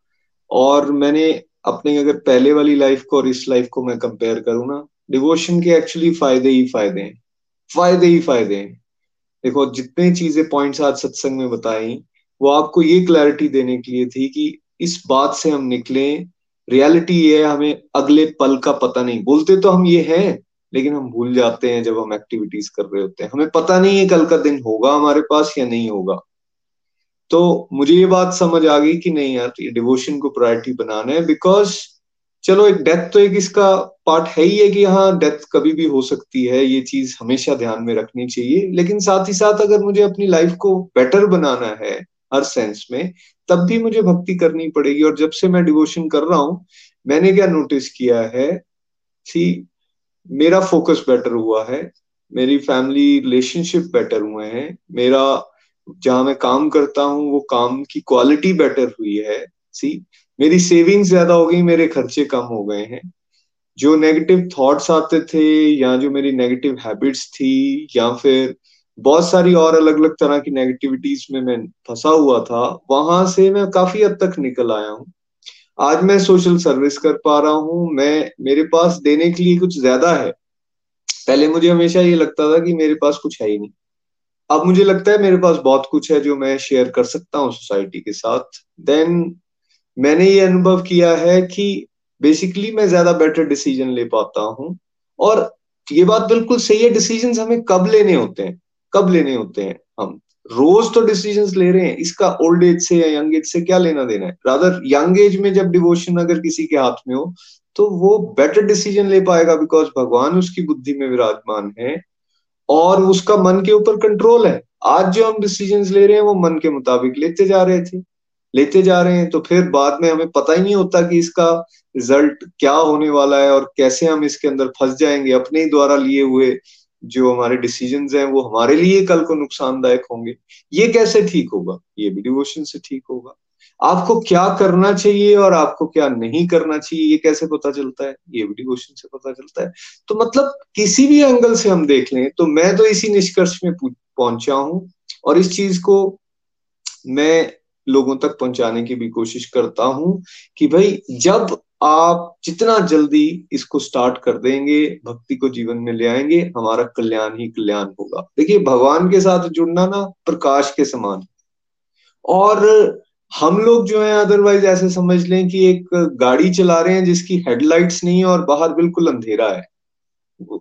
और मैंने अपने अगर पहले वाली लाइफ को और इस लाइफ को मैं कंपेयर करूँ ना डिवोशन के एक्चुअली फ़ायदे ही फ़ायदे हैं। फ़ायदे ही फ़ायदे हैं। देखो, जितने चीज़ें पॉइंट्स आज सत्संग में बताई, वो आपको ये क्लैरिटी देने के लिए थी कि इस बात से हम निकले रियलिटी ये है, हमें अगले पल का पता नहीं। बोलते तो हम ये है, लेकिन हम भूल जाते हैं जब हम एक्टिविटीज़ कर रहे होते हैं। हमें पता नहीं है कल का दिन होगा हमारे पास या नहीं होगा। तो मुझे ये बात समझ आ गई कि नहीं यार, ये डिवोशन को प्रायोरिटी बनाना है बिकॉज़ चलो एक डेथ तो एक इसका पार्ट है ही है कि हाँ डेथ कभी भी हो सकती है, ये चीज़ हमेशा ध्यान में रखनी चाहिए। लेकिन साथ ही साथ अगर मुझे अपनी लाइफ को बेटर बनाना है, हर सेंस में तब भी मुझे भक्ति करनी पड़ेगी। और जब से मैं डिवोशन कर रहा हूँ, मैंने क्या नोटिस किया है? सी मेरा फोकस बेटर हुआ है, मेरी फैमिली रिलेशनशिप बेटर हुए हैं, मेरा जहाँ मैं काम करता हूँ, वो काम की क्वालिटी बेटर हुई है। सी मेरी सेविंग्स ज़्यादा हो गई, मेरे खर्चे कम हो गए हैं। जो नेगेटिव थॉट्स आते थे, या जो मेरी नेगेटिव हैबिट्स थी, या फिर बहुत सारी और अलग अलग तरह की नेगेटिविटीज में मैं फंसा हुआ था। वहाँ से मैं काफ़ी हद तक निकल आया हूँ। आज मैं सोशल सर्विस कर पा रहा हूँ। मैं, मेरे पास देने के लिए कुछ ज़्यादा है। पहले मुझे हमेशा ये लगता था कि मेरे पास कुछ है ही नहीं। अब मुझे लगता है मेरे पास बहुत कुछ है जो मैं शेयर कर सकता हूँ सोसाइटी के साथ। देन मैंने ये अनुभव किया है कि बेसिकली मैं ज़्यादा बेटर डिसीज़न ले पाता हूँ। और ये बात बिल्कुल सही है डिसीज़न हमें कब लेने होते हैं? कब लेने होते हैं? हम रोज तो डिसीज़न ले रहे हैं। इसका ओल्ड एज से या यंग एज से क्या लेना देना है? रादर यंग एज में जब डिवोशन अगर किसी के हाथ में हो तो वो बेटर डिसीज़न ले पाएगा बिकॉज़ भगवान उसकी बुद्धि में विराजमान है और उसका मन के ऊपर कंट्रोल है। आज जो हम डिसीज़न ले रहे हैं, वो मन के मुताबिक लेते जा रहे थे। लेते जा रहे हैं तो फिर बाद में हमें पता ही नहीं होता कि इसका रिज़ल्ट क्या होने वाला है और कैसे हम इसके अंदर फंस जाएँगे अपने ही द्वारा लिए हुए जो हमारे डिसीज़न हैं, वो हमारे लिए कल को नुकसानदायक होंगे। ये कैसे ठीक होगा? ये भी डिवोशन से ठीक होगा। आपको क्या करना चाहिए और आपको क्या नहीं करना चाहिए, ये कैसे पता चलता है? ये भी डिवोशन से पता चलता है। तो मतलब किसी भी एंगल से हम देख लें तो मैं तो इसी निष्कर्ष में पहुँचा हूँ और इस चीज़ को मैं लोगों तक पहुँचाने की भी कोशिश करता हूँ कि भाई, जब आप जितना जल्दी इसको स्टार्ट कर देंगे, भक्ति को जीवन में ले आएँगे, हमारा कल्याण ही कल्याण होगा। देखिए, भगवान के साथ जुड़ना ना प्रकाश के समान और हम लोग जो है अदरवाइज़ ऐसे समझ लें कि एक गाड़ी चला रहे हैं जिसकी हेडलाइट्स नहीं है और बाहर बिल्कुल अंधेरा है।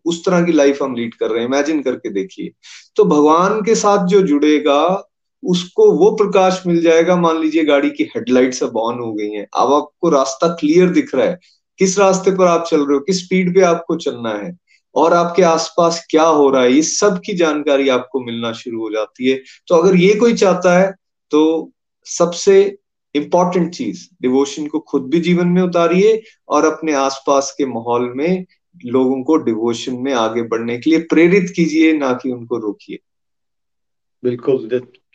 उस तरह की लाइफ हम लीड कर रहे हैं। इमेजिन करके देखिए। तो भगवान के साथ जो जुड़ेगा उसको वो प्रकाश मिल जाएगा, मान लीजिए गाड़ी की हेडलाइट सब ऑन हो गई हैं। अब आपको रास्ता क्लियर दिख रहा है। किस रास्ते पर आप चल रहे हो? किस स्पीड पे आपको चलना है? और आपके आसपास क्या हो रहा है? इस सब की जानकारी आपको मिलना शुरू हो जाती है। तो अगर ये कोई चाहता है तो सबसे इंपॉर्टेंट चीज़ डिवोशन को खुद भी जीवन में उतारिए और अपने आसपास के माहौल में लोगों को डिवोशन में आगे बढ़ने के लिए प्रेरित कीजिए, ना कि उनको रोकिए। बिल्कुल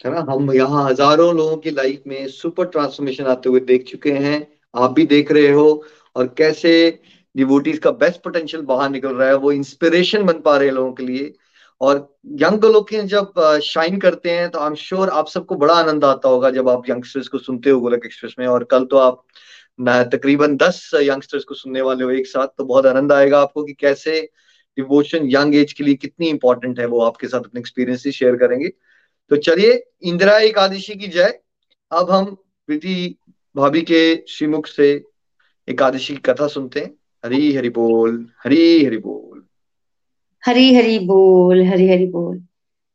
है ना? हम यहाँ हज़ारों लोगों की लाइफ में सुपर ट्रांसफॉर्मेशन आते हुए देख चुके हैं। आप भी देख रहे हो और कैसे डिवोटीज का बेस्ट पोटेंशियल बाहर निकल रहा है, वो इंस्पिरेशन बन पा रहे हैं लोगों के लिए। और यंग लोग जब शाइन करते हैं तो आई एम श्योर आप सबको बड़ा आनंद आता होगा जब आप यंगस्टर्स को सुनते हो गोलक एक्सप्रेस में। और कल तो आप तकरीबन दस यंगस्टर्स को सुनने वाले हो एक साथ तो बहुत आनंद आएगा आपको कि कैसे डिवोशन यंग एज के लिए कितनी इंपॉर्टेंट है वो आपके साथ अपने एक्सपीरियंस शेयर करेंगे। तो चलिए, इंदिरा एकादशी की जय। अब हम प्रीति भाभी के श्रीमुख से एकादशी की कथा सुनते हैं। हरी हरि बोल, हरी हरि बोल। हरी हरि बोल, हरी हरि बोल।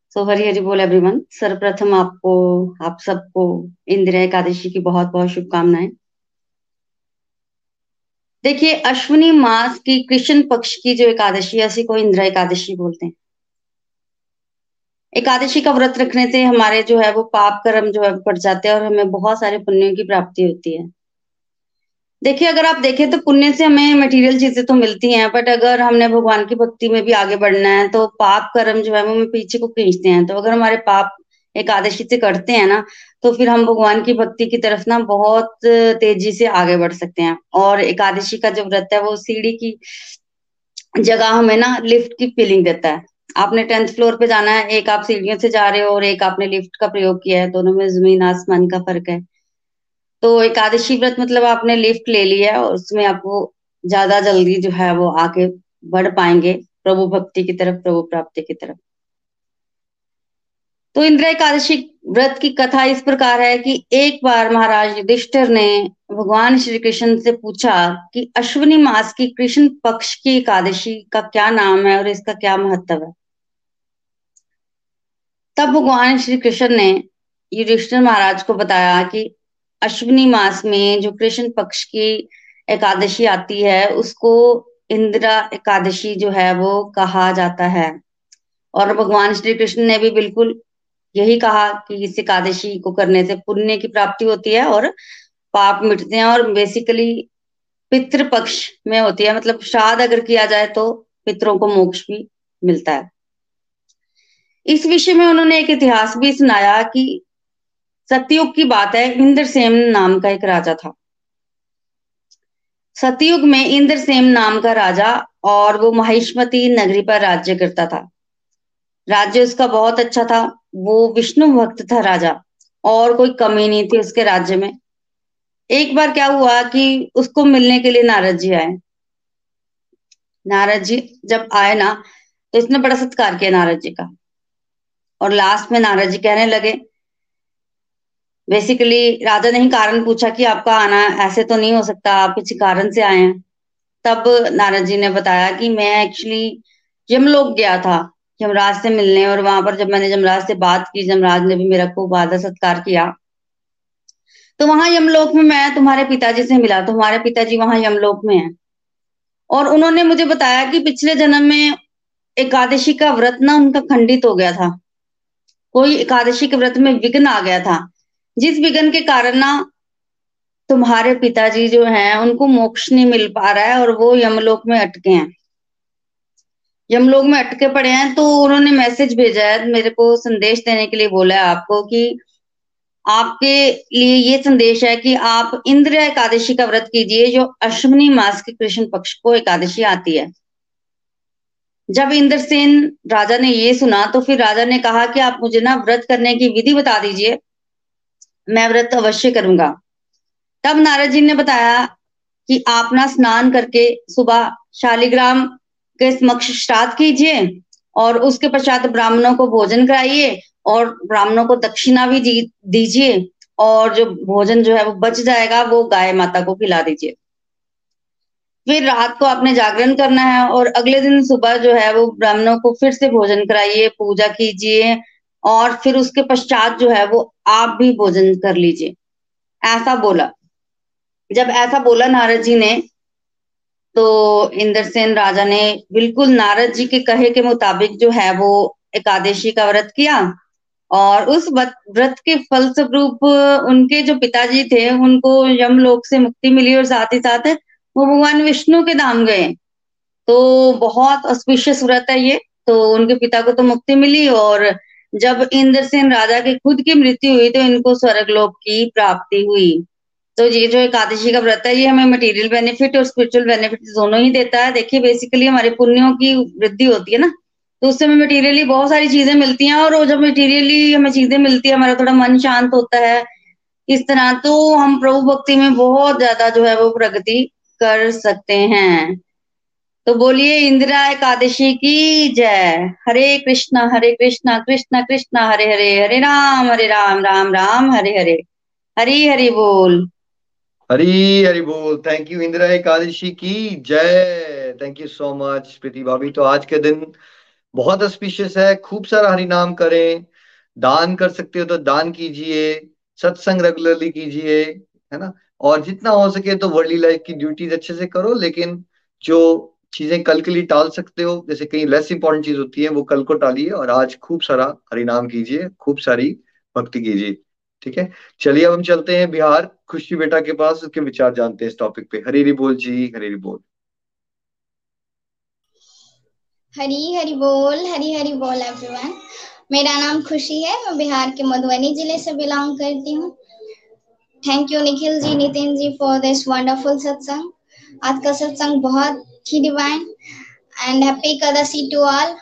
सो हरी हरि बोल एवरीवन सर्वप्रथम आपको, आप सबको इंदिरा एकादशी की बहुत बहुत शुभकामनाएँ। देखिए, अश्विनी मास की कृष्ण पक्ष की जो एकादशी है, उसी को इंदिरा एकादशी बोलते हैं। एकादशी का व्रत रखने से हमारे जो है वो पाप कर्म जो है पड़ जाते हैं और हमें बहुत सारे पुण्यों की प्राप्ति होती है। देखिए, अगर आप देखें तो पुण्य से हमें मटेरियल चीज़ें तो मिलती हैं बट अगर हमने भगवान की भक्ति में भी आगे बढ़ना है तो पाप कर्म जो है वो हमें पीछे को खींचते हैं। तो अगर हमारे पाप एकादशी से करते हैं ना तो फिर हम भगवान की भक्ति की तरफ़ ना बहुत तेज़ी से आगे बढ़ सकते हैं। और एकादशी का जो व्रत है वो सीढ़ी की जगह हमें ना लिफ्ट की फीलिंग देता है। आपने टेंथ फ्लोर पे जाना है, एक आप सीढ़ियों से जा रहे हो और एक आपने लिफ्ट का प्रयोग किया है, दोनों में ज़मीन आसमान का फ़र्क है। तो एकादशी व्रत मतलब आपने लिफ्ट ले लिया है और उसमें आपको ज़्यादा जल्दी जो है वो आगे बढ़ पाएँगे, प्रभु भक्ति की तरफ़, प्रभु प्राप्ति की तरफ़। तो इंद्र एकादशी व्रत की कथा इस प्रकार है कि एक बार महाराज युधिष्ठिर ने भगवान श्री कृष्ण से पूछा कि अश्विनी मास की कृष्ण पक्ष की एकादशी का क्या नाम है और इसका क्या महत्व है? तब भगवान श्री कृष्ण ने युधिष्ठिर महाराज को बताया कि अश्विनी मास में जो कृष्ण पक्ष की एकादशी आती है, उसको इंदिरा एकादशी जो है वो कहा जाता है। और भगवान श्री कृष्ण ने भी बिल्कुल यही कहा कि इस एकादशी को करने से पुण्य की प्राप्ति होती है और पाप मिटते हैं और बेसिकली पितृ पक्ष में होती है। मतलब श्राद्ध अगर किया जाए तो पितरों को मोक्ष भी मिलता है। इस विषय में उन्होंने एक इतिहास भी सुनाया कि सत्ययुग की बात है, इंद्रसेन नाम का एक राजा था। सतयुग में इंद्रसेन नाम का राजा और वो महिष्मती नगरी पर राज्य करता था। राज्य उसका बहुत अच्छा था। वो विष्णु भक्त था राजा, और कोई कमी नहीं थी उसके राज्य में। एक बार क्या हुआ कि उसको मिलने के लिए नारद जी आए। नारद जी जब आए ना तो इसने बड़ा सत्कार किया नारद जी का। और लास्ट में नारद जी कहने लगे बेसिकली राजा ने ही कारण पूछा कि आपका आना ऐसे तो नहीं हो सकता, आप किसी कारण से आए हैं। तब नारद जी ने बताया कि मैं एक्चुअली यमलोक गया था। यमराज से मिलने और वहाँ पर जब मैंने यमराज से बात की यमराज ने भी मेरा खूब आदर सत्कार किया। तो वहाँ यमलोक में मैं तुम्हारे पिताजी से मिला तो हमारे पिताजी वहाँ यमलोक में है। और उन्होंने मुझे बताया कि पिछले जन्म में एकादशी का व्रत ना उनका खंडित हो गया था। कोई एकादशी के व्रत में विघ्न आ गया था। जिस विघ्न के कारण ना तुम्हारे पिताजी जो हैं, उनको मोक्ष नहीं मिल पा रहा है और वो यमलोक में अटके हैं। यमलोक में अटके पड़े हैं तो उन्होंने मैसेज भेजा है, मेरे को संदेश देने के लिए बोला है आपको कि आपके लिए ये संदेश है कि आप इंद्र एकादशी का व्रत कीजिए, जो अश्विनी मास के कृष्ण पक्ष को एकादशी आती है। जब इंद्रसेन राजा ने ये सुना तो फिर राजा ने कहा कि आप मुझे ना व्रत करने की विधि बता दीजिए, मैं व्रत अवश्य करूँगा। तब नारद जी ने बताया कि आप ना स्नान करके सुबह शालिग्राम के समक्ष श्राद्ध कीजिए और उसके पश्चात ब्राह्मणों को भोजन कराइए और ब्राह्मणों को दक्षिणा भी दीजिए और जो भोजन जो है वो बच जाएगा, वो गाय माता को खिला दीजिए। फिर रात को आपने जागरण करना है और अगले दिन सुबह जो है वो ब्राह्मणों को फिर से भोजन कराइए, पूजा कीजिए और फिर उसके पश्चात जो है वो आप भी भोजन कर लीजिए। ऐसा बोला। जब ऐसा बोला नारद जी ने तो इंद्रसेन राजा ने बिल्कुल नारद जी के कहे के मुताबिक जो है वो एकादशी का व्रत किया। और उस व्रत के फलस्वरूप उनके जो पिताजी थे, उनको यमलोक से मुक्ति मिली और साथ ही साथ वो भगवान विष्णु के धाम गए। तो बहुत ऑस्पिशियस व्रत है ये। तो उनके पिता को तो मुक्ति मिली और जब इंद्रसेन राजा की खुद की मृत्यु हुई तो इनको स्वर्गलोक की प्राप्ति हुई। तो ये जो एकादशी का व्रत है, ये हमें मटेरियल बेनिफिट और स्पिरिचुअल बेनिफिट दोनों ही देता है। देखिए बेसिकली हमारे पुण्यों की वृद्धि होती है ना तो उससे हमें मटेरियली बहुत सारी चीज़ें मिलती हैं और जब मटेरियली हमें चीज़ें मिलती है, हमारा थोड़ा मन शांत होता है। इस तरह तो हम प्रभु भक्ति में बहुत ज़्यादा जो है वो प्रगति कर सकते हैं। तो बोलिए, इंदिरा एकादशी की जय। हरे कृष्णा हरे कृष्णा कृष्णा कृष्णा, हरे हरे हरे राम हरे राम राम राम, हरे हरे। हरी हरि बोल। हरी हरी बोल। थैंक यू इंदिरा एकादशी की। जय। Thank you so much Preeti भाभी। तो आज के दिन बहुत स्पीशियस है। खूब सारा हरि नाम करें। दान कर सकते हो तो दान कीजिए। सत्संग रेगुलरली कीजिए, है ना? और जितना हो सके तो वर्ल्डली लाइफ की ड्यूटीज़ अच्छे से करो, लेकिन जो चीज़ें कल के लिए टाल सकते हो, जैसे कहीं लेस इंपॉर्टेंट चीज़ होती है, वो कल को टालिए और आज खूब सारा हरिनाम कीजिए, खूब सारी भक्ति कीजिए। ठीक है? चलिए अब हम चलते हैं बिहार, खुशी बेटा के पास, उसके विचार जानते हैं इस टॉपिक पे। हरी हरी बोल जी हरी हरी बोल। हरी हरी बोल, हरी हरी बोल एवरीवन मेरा नाम खुशी है, मैं बिहार के मधुबनी ज़िले से बिलोंग करती हूँ। Thank you Nikhil ji, Nitin ji for this wonderful satsang आज का सत्संग बहुत ही divine and happy Ekadashi to all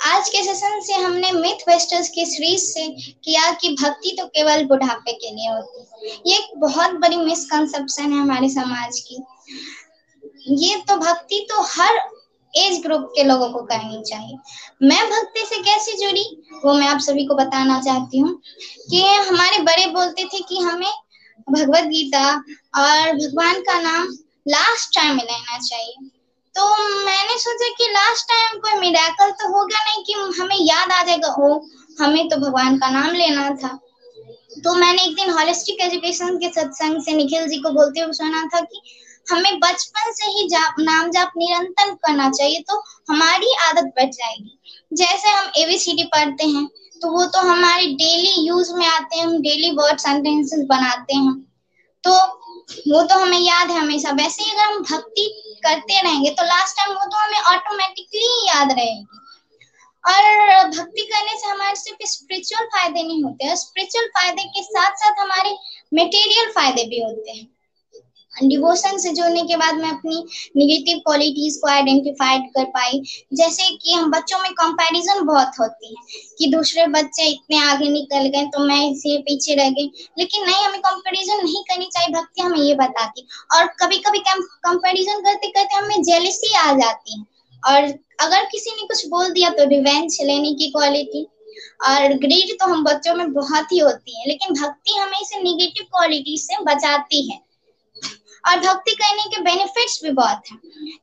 आज के सेशन से हमने मिथ वेस्टर्स की सीरीज़ से किया कि भक्ति तो केवल बुढ़ापे के लिए होती है। ये एक बहुत बड़ी मिसकंसेप्शन है हमारे समाज की। ये तो भक्ति तो हर एज ग्रुप के लोगों को करनी चाहिए। मैं भक्ति से कैसे जुड़ी? वो मैं आप सभी को बताना चाहती हूँ कि हमारे बड़े बोलते थे कि हमें भगवत गीता और भगवान का नाम लास्ट टाइम में लेना चाहिए। तो मैंने सोचा कि लास्ट टाइम कोई मिराकल तो होगा नहीं कि हमें याद आ जाएगा। ओ हमें तो भगवान का नाम लेना था। तो मैंने एक दिन हॉलिस्टिक एजुकेशन के सत्संग से निखिल जी को बोलते हुए सुना था कि हमें बचपन से ही जाप नाम जाप निरंतर करना चाहिए तो हमारी आदत बढ़ जाएगी। जैसे हम एबीसीडी पढ़ते हैं तो वो तो हमारे डेली यूज़ में आते हैं, हम डेली वर्ड सेंटेंसेस बनाते हैं। तो वो तो हमें याद है हमेशा। वैसे ही अगर हम भक्ति करते रहेंगे तो लास्ट टाइम वो तो हमें ऑटोमेटिकली याद रहेगी। और भक्ति करने से हमारे सिर्फ़ स्पिरिचुअल फ़ायदे नहीं होते स्पिरिचुअल फ़ायदे के साथ साथ हमारे मेटेरियल फ़ायदे भी होते हैं। डिवोशन से जुड़ने के बाद मैं अपनी निगेटिव क्वालिटीज को आइडेंटिफाइड कर पाई। जैसे कि हम बच्चों में कंपैरिजन बहुत होती है कि दूसरे बच्चे इतने आगे निकल गए तो मैं इसे पीछे रह गई। लेकिन नहीं, हमें कंपैरिजन नहीं करनी चाहिए। भक्ति हमें ये बताती और कभी कभी कंपैरिजन करते करते हमें जेलिसी आ जाती है। और अगर किसी ने कुछ बोल दिया तो रिवेंज लेने की क्वालिटी और ग्रीड तो हम बच्चों में बहुत ही होती है। लेकिन भक्ति हमें इसे निगेटिव क्वालिटी से बचाती है। और भक्ति करने के बेनिफिट्स भी बहुत हैं।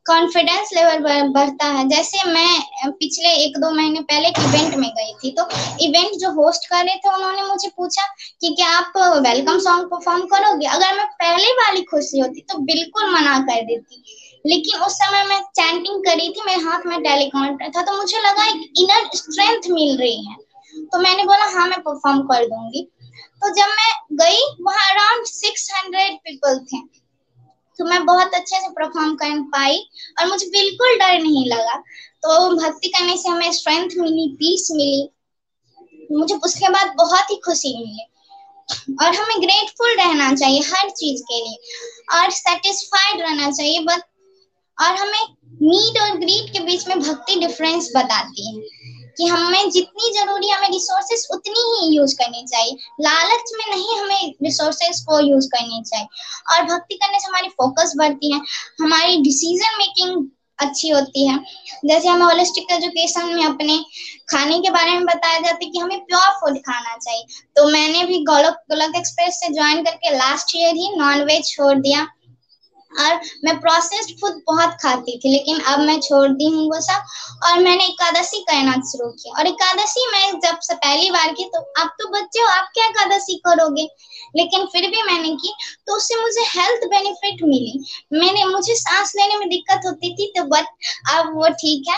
कॉन्फिडेंस लेवल बढ़ता है। जैसे मैं पिछले एक दो महीने पहले एक इवेंट में गई थी तो इवेंट जो होस्ट कर रहे थे, उन्होंने मुझे पूछा कि क्या आप वेलकम सॉन्ग परफॉर्म करोगे? अगर मैं पहले वाली खुशी होती तो बिल्कुल मना कर देती। लेकिन उस समय मैं चैंटिंग करी थी, मेरे हाथ में टेलीकाउंटर था तो मुझे लगा एक इनर स्ट्रेंथ मिल रही है। तो मैंने बोला हाँ मैं परफॉर्म कर दूँगी। तो जब मैं गई, वहाँ अराउंड सिक्स हंड्रेड पीपल थे। तो मैं बहुत अच्छे से परफॉर्म कर पाई और मुझे बिल्कुल डर नहीं लगा। तो भक्ति करने से हमें स्ट्रेंथ मिली पीस मिली। मुझे उसके बाद बहुत ही खुशी मिली। और हमें ग्रेटफुल रहना चाहिए हर चीज़ के लिए और सेटिस्फाइड रहना चाहिए। बट और हमें नीड और ग्रीड के बीच में भक्ति डिफरेंस बताती है। कि हमें जितनी ज़रूरी हमें रिसोर्सेस उतनी ही यूज़ करनी चाहिए। लालच में नहीं हमें रिसोर्सेस को यूज़ करनी चाहिए। और भक्ति करने से हमारी फोकस बढ़ती है, हमारी डिसीज़न मेकिंग अच्छी होती है। जैसे हमें होलिस्टिक एजुकेशन में अपने खाने के बारे में बताया जाता है कि हमें प्योर फ़ूड खाना चाहिए। तो मैंने भी गोलक गोलक एक्सप्रेस से ज्वाइन करके लास्ट ईयर ही नॉन वेज छोड़ दिया। और मैं प्रोसेस्ड फ़ूड बहुत खाती थी, लेकिन अब मैं छोड़ दी हूँ वो सब। और मैंने एकादशी करना शुरू किया। और एकादशी मैं जब से पहली बार की तो अब तो बच्चे हो, आप क्या एकादशी करोगे? लेकिन फिर भी मैंने की तो उससे मुझे हेल्थ बेनिफिट मिली। मैंने, मुझे सांस लेने में दिक्कत होती थी तो बट अब वो ठीक है।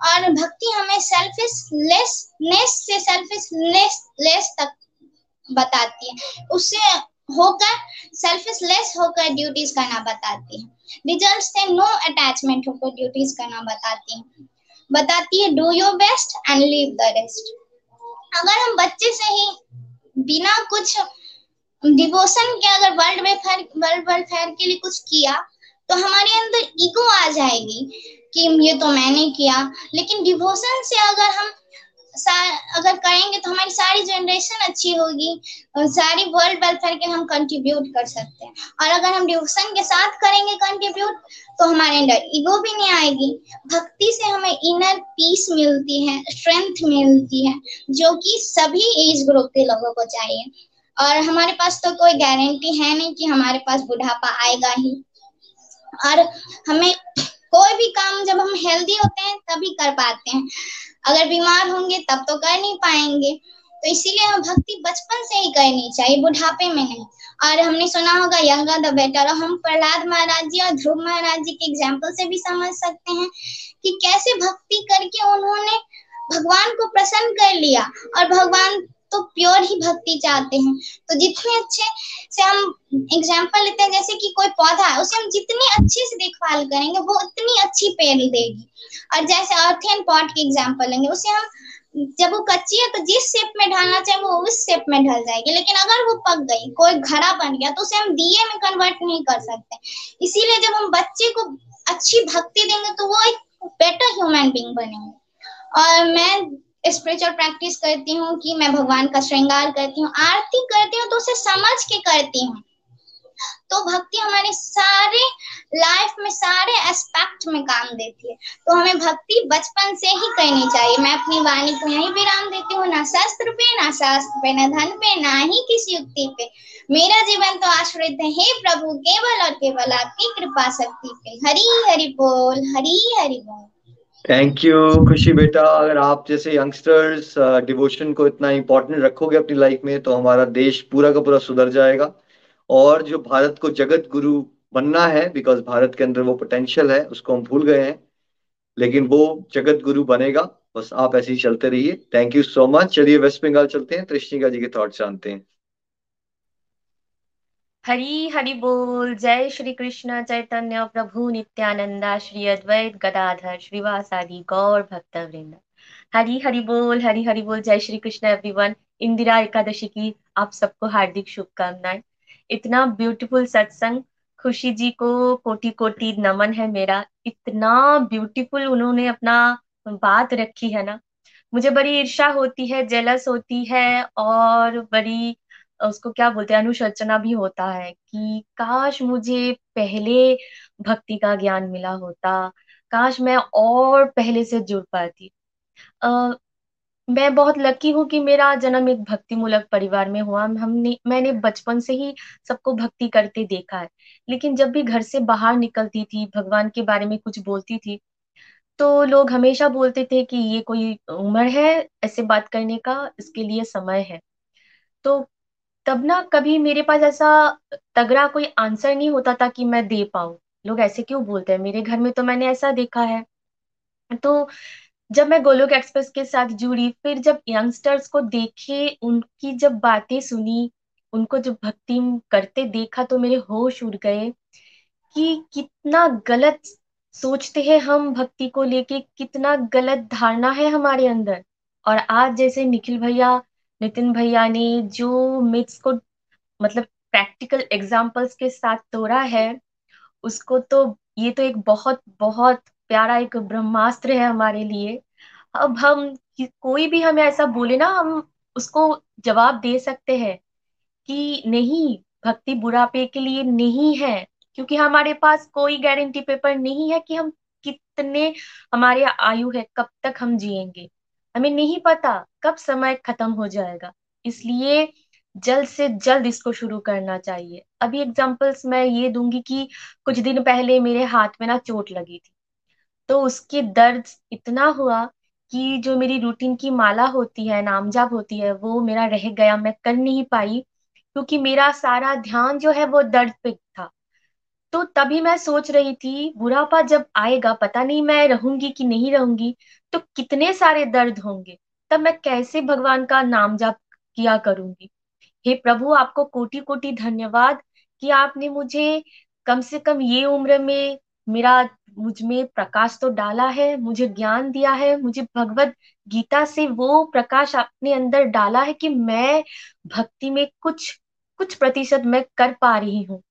और भक्ति हमें सेल्फिशनेस से सेल्फिशनेस लेस तक बताती है। उससे होकर सेल्फिशलेस होकर ड्यूटीज़ करना बताती है। रिज़ल्ट से नो अटैचमेंट होकर ड्यूटीज़ करना बताती है। बताती है do your best and leave the rest अगर हम बच्चे से ही बिना कुछ डिवोशन के अगर वर्ल्ड वेलफेयर वर्ल्ड वेलफेयर के लिए कुछ किया तो हमारे अंदर ईगो आ जाएगी कि ये तो मैंने किया। लेकिन डिवोशन से अगर हम अगर करेंगे तो हमारी सारी जनरेशन अच्छी होगी और सारी वर्ल्ड वेलफेयर के हम कंट्रीब्यूट कर सकते हैं। और अगर हम डिवोशन के साथ करेंगे कंट्रीब्यूट तो हमारे अंदर ईगो भी नहीं आएगी। भक्ति से हमें इनर पीस मिलती है स्ट्रेंथ मिलती है, जो कि सभी एज ग्रुप के लोगों को चाहिए। और हमारे पास तो कोई गारंटी है नहीं कि हमारे पास बुढ़ापा आएगा ही। और हमें कोई भी काम जब हम हेल्दी होते हैं, तभी कर पाते हैं। अगर बीमार होंगे, तब तो कर नहीं पाएँगे। तो इसीलिए हम भक्ति बचपन से ही करनी चाहिए, बुढ़ापे में नहीं। और हमने सुना होगा, यंगा द बेटर। और हम प्रहलाद महाराज जी और ध्रुव महाराज जी के एग्ज़ाम्पल से भी समझ सकते हैं कि कैसे भक्ति करके उन्होंने भगवान को प्रसन्न कर लिया। और भगवान तो प्योर ही भक्ति चाहते हैं। तो जितने अच्छे से हम एग्ज़ाम्पल लेते हैं, जैसे कि कोई पौधा है, उसे हम जितनी अच्छे से देखभाल करेंगे, वो उतनी अच्छी पेड़ देगी। और जैसे अर्थन पॉट की एग्ज़ाम्पल लेंगे, उसे हम जब वो कच्ची है तो जिस शेप में ढालना चाहे, वो उस शेप में ढल जाएगी। लेकिन अगर वो पक गई, कोई घड़ा बन गया तो उसे हम दिए में कन्वर्ट नहीं कर सकते। इसीलिए जब हम बच्चे को अच्छी भक्ति देंगे तो वो एक बेटर ह्यूमन बींग बनेंगे। और मैं स्पिरिचुअल प्रैक्टिस करती हूँ कि मैं भगवान का श्रृंगार करती हूँ, आरती करती हूँ तो उसे समझ के करती हूँ। तो भक्ति हमारे सारे लाइफ में, सारे एस्पेक्ट में काम देती है। तो हमें भक्ति बचपन से ही करनी चाहिए। मैं अपनी वाणी को यही विराम देती हूँ, ना शस्त्र पे, ना शास्त्र पे, ना धन पे, ना ही किसी युक्ति पे। मेरा जीवन तो आश्रित है हे, प्रभु, केवल और केवल आपकी कृपा शक्ति पे। हरी हरि बोल, हरी हरि बोल। थैंक यू खुशी बेटा अगर आप जैसे यंगस्टर्स डिवोशन को इतना इम्पोर्टेंट रखोगे अपनी लाइफ में तो हमारा देश पूरा का पूरा सुधर जाएगा। और जो भारत को जगत गुरु बनना है बिकॉज़ भारत के अंदर वो पोटेंशियल है, उसको हम भूल गए हैं, लेकिन वो जगत गुरु बनेगा। बस आप ऐसे ही चलते रहिए। थैंक यू सो मच चलिए वेस्ट बंगाल चलते हैं। कृष्णिका जी के थॉट जानते हैं। हरी हरि बोल, जय श्री कृष्ण चैतन्य प्रभु नित्यानंदा श्री अद्वैत गदाधर श्रीवासादि गौर भक्त वृंद हरी हरि बोल, हरी हरि बोल, जय श्री कृष्ण एवरीवन इंदिरा एकादशी की आप सबको हार्दिक शुभकामनाएँ। इतना ब्यूटीफुल सत्संग, खुशी जी को कोटि कोटि नमन है मेरा। इतना ब्यूटीफुल उन्होंने अपना बात रखी है ना। मुझे बड़ी ईर्षा होती है जेलस होती है और बड़ी उसको क्या बोलते हैं अनुशोचना भी होता है कि काश मुझे पहले भक्ति का ज्ञान मिला होता काश मैं और पहले से जुड़ पाती। आ, मैं बहुत लकी हूँ कि मेरा जन्म एक भक्ति मूलक परिवार में हुआ। हमने मैंने बचपन से ही सबको भक्ति करते देखा है। लेकिन जब भी घर से बाहर निकलती थी भगवान के बारे में कुछ बोलती थी तो लोग हमेशा बोलते थे कि ये कोई उम्र है ऐसे बात करने का इसके लिए समय है। तो तब ना कभी मेरे पास ऐसा तगड़ा कोई आंसर नहीं होता था कि मैं दे पाऊँ। लोग ऐसे क्यों बोलते हैं? मेरे घर में तो मैंने ऐसा देखा है। तो जब मैं गोलोक एक्सप्रेस के साथ जुड़ी, फिर जब यंगस्टर्स को देखे, उनकी जब बातें सुनी, उनको जब भक्ति करते देखा तो मेरे होश उड़ गए कि कितना गलत सोचते हैं हम भक्ति को लेके, कितना गलत धारणा है हमारे अंदर। और आज जैसे निखिल भैया नितिन भैया ने जो मिथ्स को मतलब प्रैक्टिकल एग्जाम्पल्स के साथ तोड़ा है, उसको तो ये तो एक बहुत बहुत प्यारा एक ब्रह्मास्त्र है हमारे लिए। अब हम कोई भी हमें ऐसा बोले ना, हम उसको जवाब दे सकते हैं कि नहीं, भक्ति बुढ़ापे के लिए नहीं है, क्योंकि हमारे पास कोई गारंटी पेपर नहीं है कि हम कितने, हमारे आयु है, कब तक हम जिएँगे। हमें नहीं पता कब समय खत्म हो जाएगा। इसलिए जल्द से जल्द इसको शुरू करना चाहिए। अभी एग्जाम्पल्स मैं ये दूँगी कि कुछ दिन पहले मेरे हाथ में ना चोट लगी थी। तो उसके दर्द इतना हुआ कि जो मेरी रूटीन की माला होती है नाम जाप होती है, वो मेरा रह गया। मैं कर नहीं पाई क्योंकि मेरा सारा ध्यान जो है वो दर्द पे था। तो तभी मैं सोच रही थी, बुढ़ापा जब आएगा, पता नहीं मैं रहूँगी कि नहीं रहूँगी तो कितने सारे दर्द होंगे? तब मैं कैसे भगवान का नाम जाप किया करूँगी? हे प्रभु, आपको कोटि कोटि धन्यवाद कि आपने मुझे कम से कम ये उम्र में मेरा, मुझमें प्रकाश तो डाला है, मुझे ज्ञान दिया है, मुझे भगवत गीता से वो प्रकाश अपने अंदर डाला है कि मैं भक्ति में कुछ कुछ प्रतिशत मैं कर पा रही हूँ।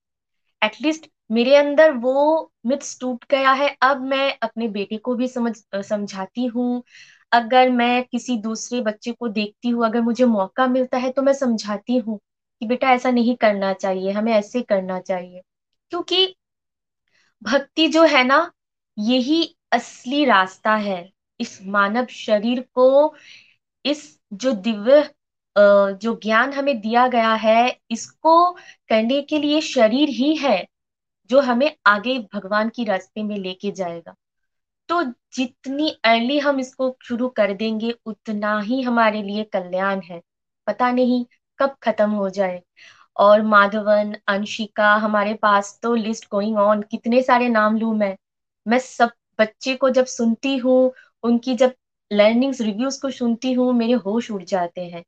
एटलीस्ट मेरे अंदर वो मिथ्स टूट गया है। अब मैं अपने बेटे को भी समझ समझाती हूँ। अगर मैं किसी दूसरे बच्चे को देखती हूँ, अगर मुझे मौका मिलता है तो मैं समझाती हूँ कि बेटा ऐसा नहीं करना चाहिए, हमें ऐसे करना चाहिए। क्योंकि भक्ति जो है ना, यही असली रास्ता है। इस मानव शरीर को, इस जो दिव्य जो ज्ञान हमें दिया गया है, इसको करने के लिए शरीर ही है। जो हमें आगे भगवान की रास्ते में लेके जाएगा। तो जितनी अर्ली हम इसको शुरू कर देंगे, उतना ही हमारे लिए कल्याण है। पता नहीं कब खत्म हो जाए। और माधवन, अंशिका, हमारे पास तो लिस्ट गोइंग ऑन कितने सारे नाम लू मैं। मैं सब बच्चे को जब सुनती हूँ, उनकी जब लर्निंग्स रिव्यूज़ को सुनती हूँ, मेरे होश उड़ जाते हैं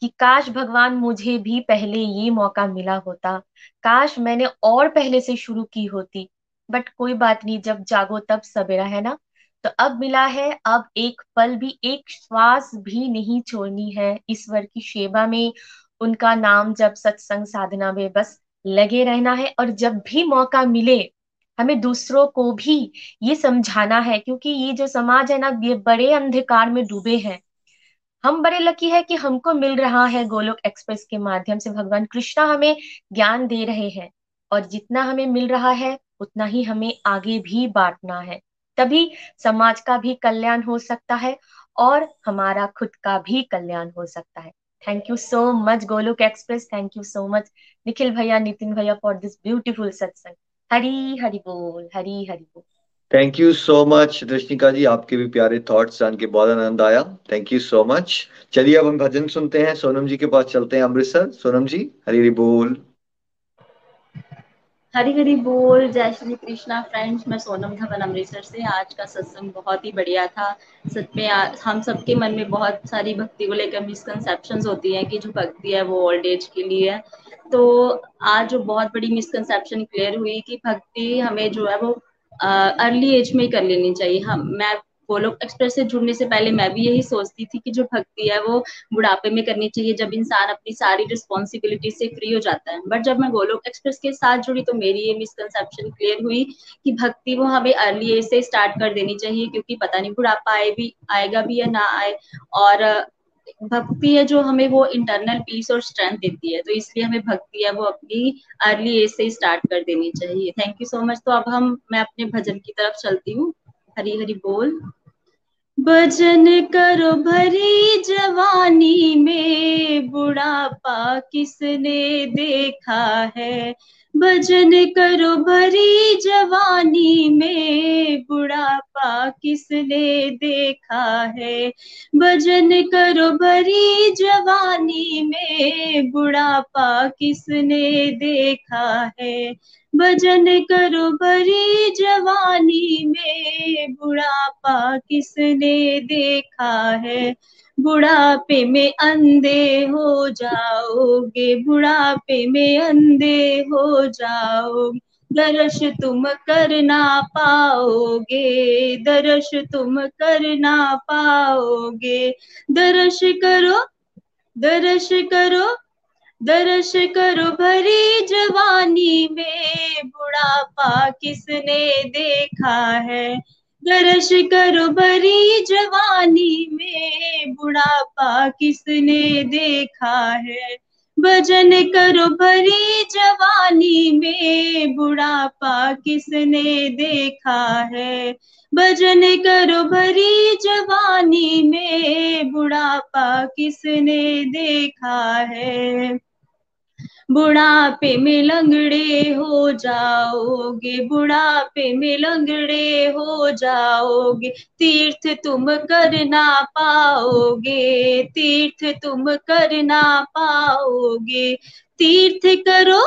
कि काश भगवान मुझे भी पहले ये मौका मिला होता। काश मैंने और पहले से शुरू की होती। बट कोई बात नहीं, जब जागो तब सवेरा है ना? तो अब मिला है, अब एक पल भी, एक श्वास भी नहीं छोड़नी है। ईश्वर की सेवा में उनका नाम जब सत्संग साधना में बस लगे रहना है और जब भी मौका मिले हमें दूसरों को भी ये समझाना है, क्योंकि ये जो समाज है ना, ये बड़े अंधकार में डूबे हैं। हम बड़े लकी है कि हमको मिल रहा है गोलोक एक्सप्रेस के माध्यम से। भगवान कृष्णा हमें ज्ञान दे रहे हैं और जितना हमें मिल रहा है, उतना ही हमें आगे भी बांटना है। तभी समाज का भी कल्याण हो सकता है और हमारा खुद का भी कल्याण हो सकता है। Thank you so much Golok express. Thank you so much Nikhil भैया, नितिन भैया फॉर दिस ब्यूटीफुल सत्संग हरी हरि बोल हरी हरि बोल। Thank you so much Rashmika ji आपके भी प्यारे थॉट्स जान के बहुत आनंद आया। थैंक यू सो मच चलिए अब हम भजन सुनते हैं। सोनम जी के पास चलते हैं अमृतसर। सोनम जी हरी हरी बोल। हरी हरी बोल। जय श्री कृष्णा फ्रेंड्स मैं सोनम धवन अमृतसर से। आज का सत्संग बहुत ही बढ़िया था। सच में हम सबके मन में बहुत सारी भक्ति को लेकर मिसकनसेप्शन होती है कि जो भक्ति है वो ओल्ड एज के लिए है। तो आज जो बहुत बड़ी मिसकंसेप्शन क्लियर हुई कि भक्ति हमें जो है वो अर्ली एज में ही कर लेनी चाहिए। हम, मैं गोलोक एक्सप्रेस से जुड़ने से पहले मैं भी यही सोचती थी कि जो भक्ति है वो बुढ़ापे में करनी चाहिए। जब इंसान अपनी सारी रिस्पॉन्सिबिलिटी से फ्री हो जाता है। बट जब मैं गोलोक एक्सप्रेस के साथ जुड़ी तो मेरी ये मिसकंसेप्शन क्लियर हुई कि भक्ति वो हमें अर्ली एज से स्टार्ट कर देनी चाहिए। क्योंकि पता नहीं बुढ़ापा आए भी, आएगा भी या ना आए। और भक्ति है जो हमें वो इंटरनल पीस और स्ट्रेंथ देती है तो इसलिए हमें भक्ति है वो अपनी अर्ली एज से स्टार्ट कर देनी चाहिए। थैंक यू सो मच तो अब हम, मैं अपने भजन की तरफ़ चलती हूँ। हरी हरी बोल। भजन करो भरी जवानी में, बुढ़ापा किसने देखा है? भजन करो भरी जवानी में, बुढ़ापा किसने देखा है? भजन करो भरी जवानी में, बुढ़ापा किसने देखा है? भजन करो भरी जवानी में, बुढ़ापा किसने देखा है? बुढ़ापे में अंधे हो जाओगे, बुढ़ापे में अंधे हो जाओगे। दर्श तुम कर ना पाओगे, दर्श तुम कर ना पाओगे। दर्श करो दर्श करो दर्श करो भरी जवानी में। बुढ़ापा किसने देखा है? दर्श करो भरी जवानी में। बुढ़ापा किसने देखा है? भजन करो भरी जवानी में। बुढ़ापा किसने देखा है? भजन करो भरी जवानी में। बुढ़ापा किसने देखा है? बुढ़ापे में लंगड़े हो जाओगे, बुढ़ापे में लंगड़े हो जाओगे, तीर्थ तुम कर ना पाओगे, तीर्थ तुम कर ना पाओगे। तीर्थ करो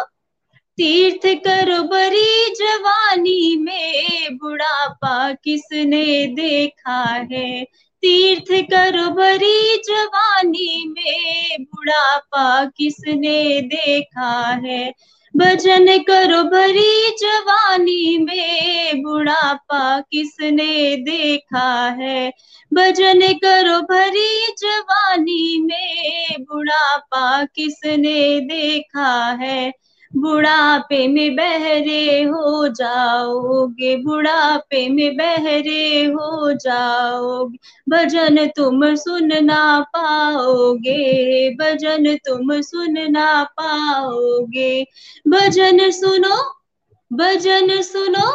तीर्थ करो बड़ी जवानी में, बुढ़ापा किसने देखा है? तीर्थ करो भरी जवानी में। बुढ़ापा किसने देखा है? भजन करो भरी जवानी में। बुढ़ापा किसने देखा है? भजन करो भरी जवानी में। बुढ़ापा किसने देखा है? बुढ़ापे में बहरे हो जाओगे, बुढ़ापे में बहरे हो जाओगे। भजन तुम सुन ना पाओगे, भजन तुम सुन ना पाओगे। भजन सुनो भजन सुनो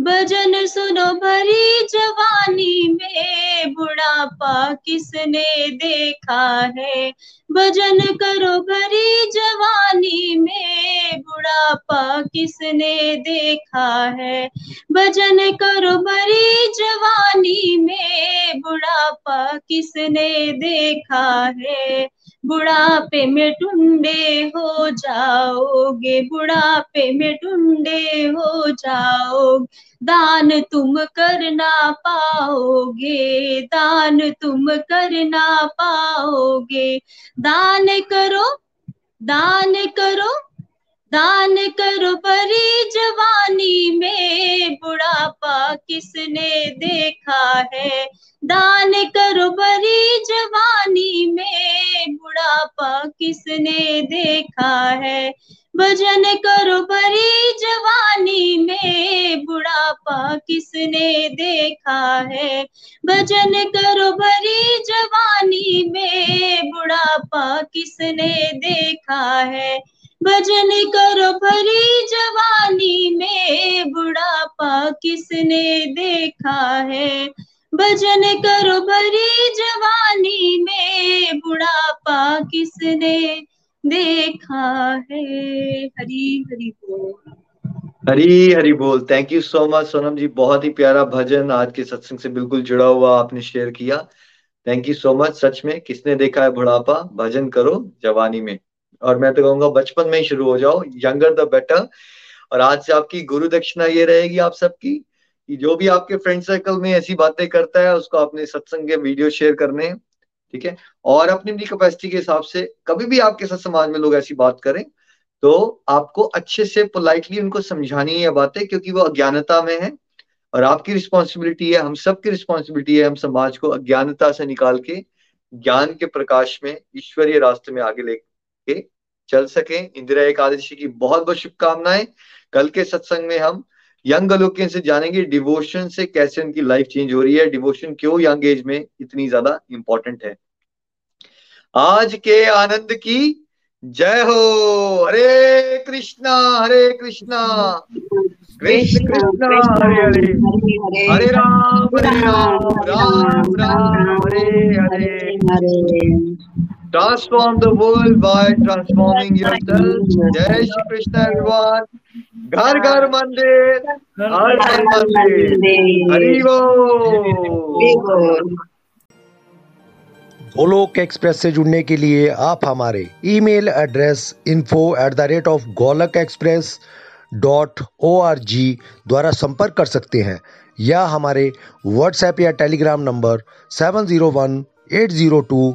भजन सुनो भरी जवानी में। बुढ़ापा किसने देखा है? भजन करो भरी जवानी में। बुढ़ापा किसने देखा है? भजन करो भरी जवानी में। बुढ़ापा किसने देखा है? बुढ़ापे में टुंडे हो जाओगे, बुढ़ापे में टुंडे हो जाओगे। दान तुम करना पाओगे, दान तुम करना पाओगे। दान करो दान करो दान करो बड़ी जवानी में, बुढ़ापा किसने देखा है? दान करो बड़ी जवानी में, बुढ़ापा किसने देखा है? भजन करो बड़ी जवानी में, बुढ़ापा किसने देखा है? भजन करो बड़ी जवानी में, बुढ़ापा किसने देखा है? भजन करो भरी जवानी में, बुढ़ापा किसने देखा है? भजन करो भरी जवानी में, बुढ़ापा किसने देखा है? हरी हरी बोल। हरी हरी बोल। Thank you so much Sonam ji. बहुत ही प्यारा भजन आज के सत्संग से बिल्कुल जुड़ा हुआ आपने शेयर किया। थैंक यू सो मच सच में। किसने देखा है बुढ़ापा? भजन करो जवानी में। और मैं तो कहूँगा बचपन में ही शुरू हो जाओ। यंगर द बेटर और आज से आपकी गुरु दक्षिणा ये रहेगी आप सबकी कि जो भी आपके फ्रेंड सर्कल में ऐसी बातें करता है, उसको अपने सत्संग के वीडियो शेयर करने हैं, ठीक है? और अपनी अपनी कैपेसिटी के हिसाब से कभी भी आपके साथ समाज में लोग ऐसी बात करें तो आपको अच्छे से पोलाइटली उनको समझानी है बातें, क्योंकि वो अज्ञानता में है और आपकी रिस्पॉन्सिबिलिटी है, हम सबकी रिस्पॉन्सिबिलिटी है, हम समाज को अज्ञानता से निकाल के, ज्ञान के प्रकाश में, ईश्वरीय रास्ते में आगे लेके चल सके। इंदिरा एकादशी की बहुत बहुत शुभकामनाएँ। कल के सत्संग में हम यंग अलोकियन से जानेंगे, डिवोशन से कैसे उनकी लाइफ चेंज हो रही है। डिवोशन क्यों यंग एज में इतनी ज़्यादा इंपॉर्टेंट है। आज के आनंद की जय हो। हरे कृष्णा हरे कृष्णा। कृष्ण कृष्ण, हरे Hare. Hare Ram Hare Ram Ram Ram, Hare Hare. Transform the world by transforming yourself. जय श्री कृष्ण everyone. घर घर मंदिर हर हर मंदिर हरि बोल गोलोक एक्सप्रेस से जुड़ने के लिए आप हमारे email address info at the rate of Golak express dot O R G द्वारा संपर्क कर सकते हैं या हमारे व्हाट्सएप या Telegram number seven zero one eight zero two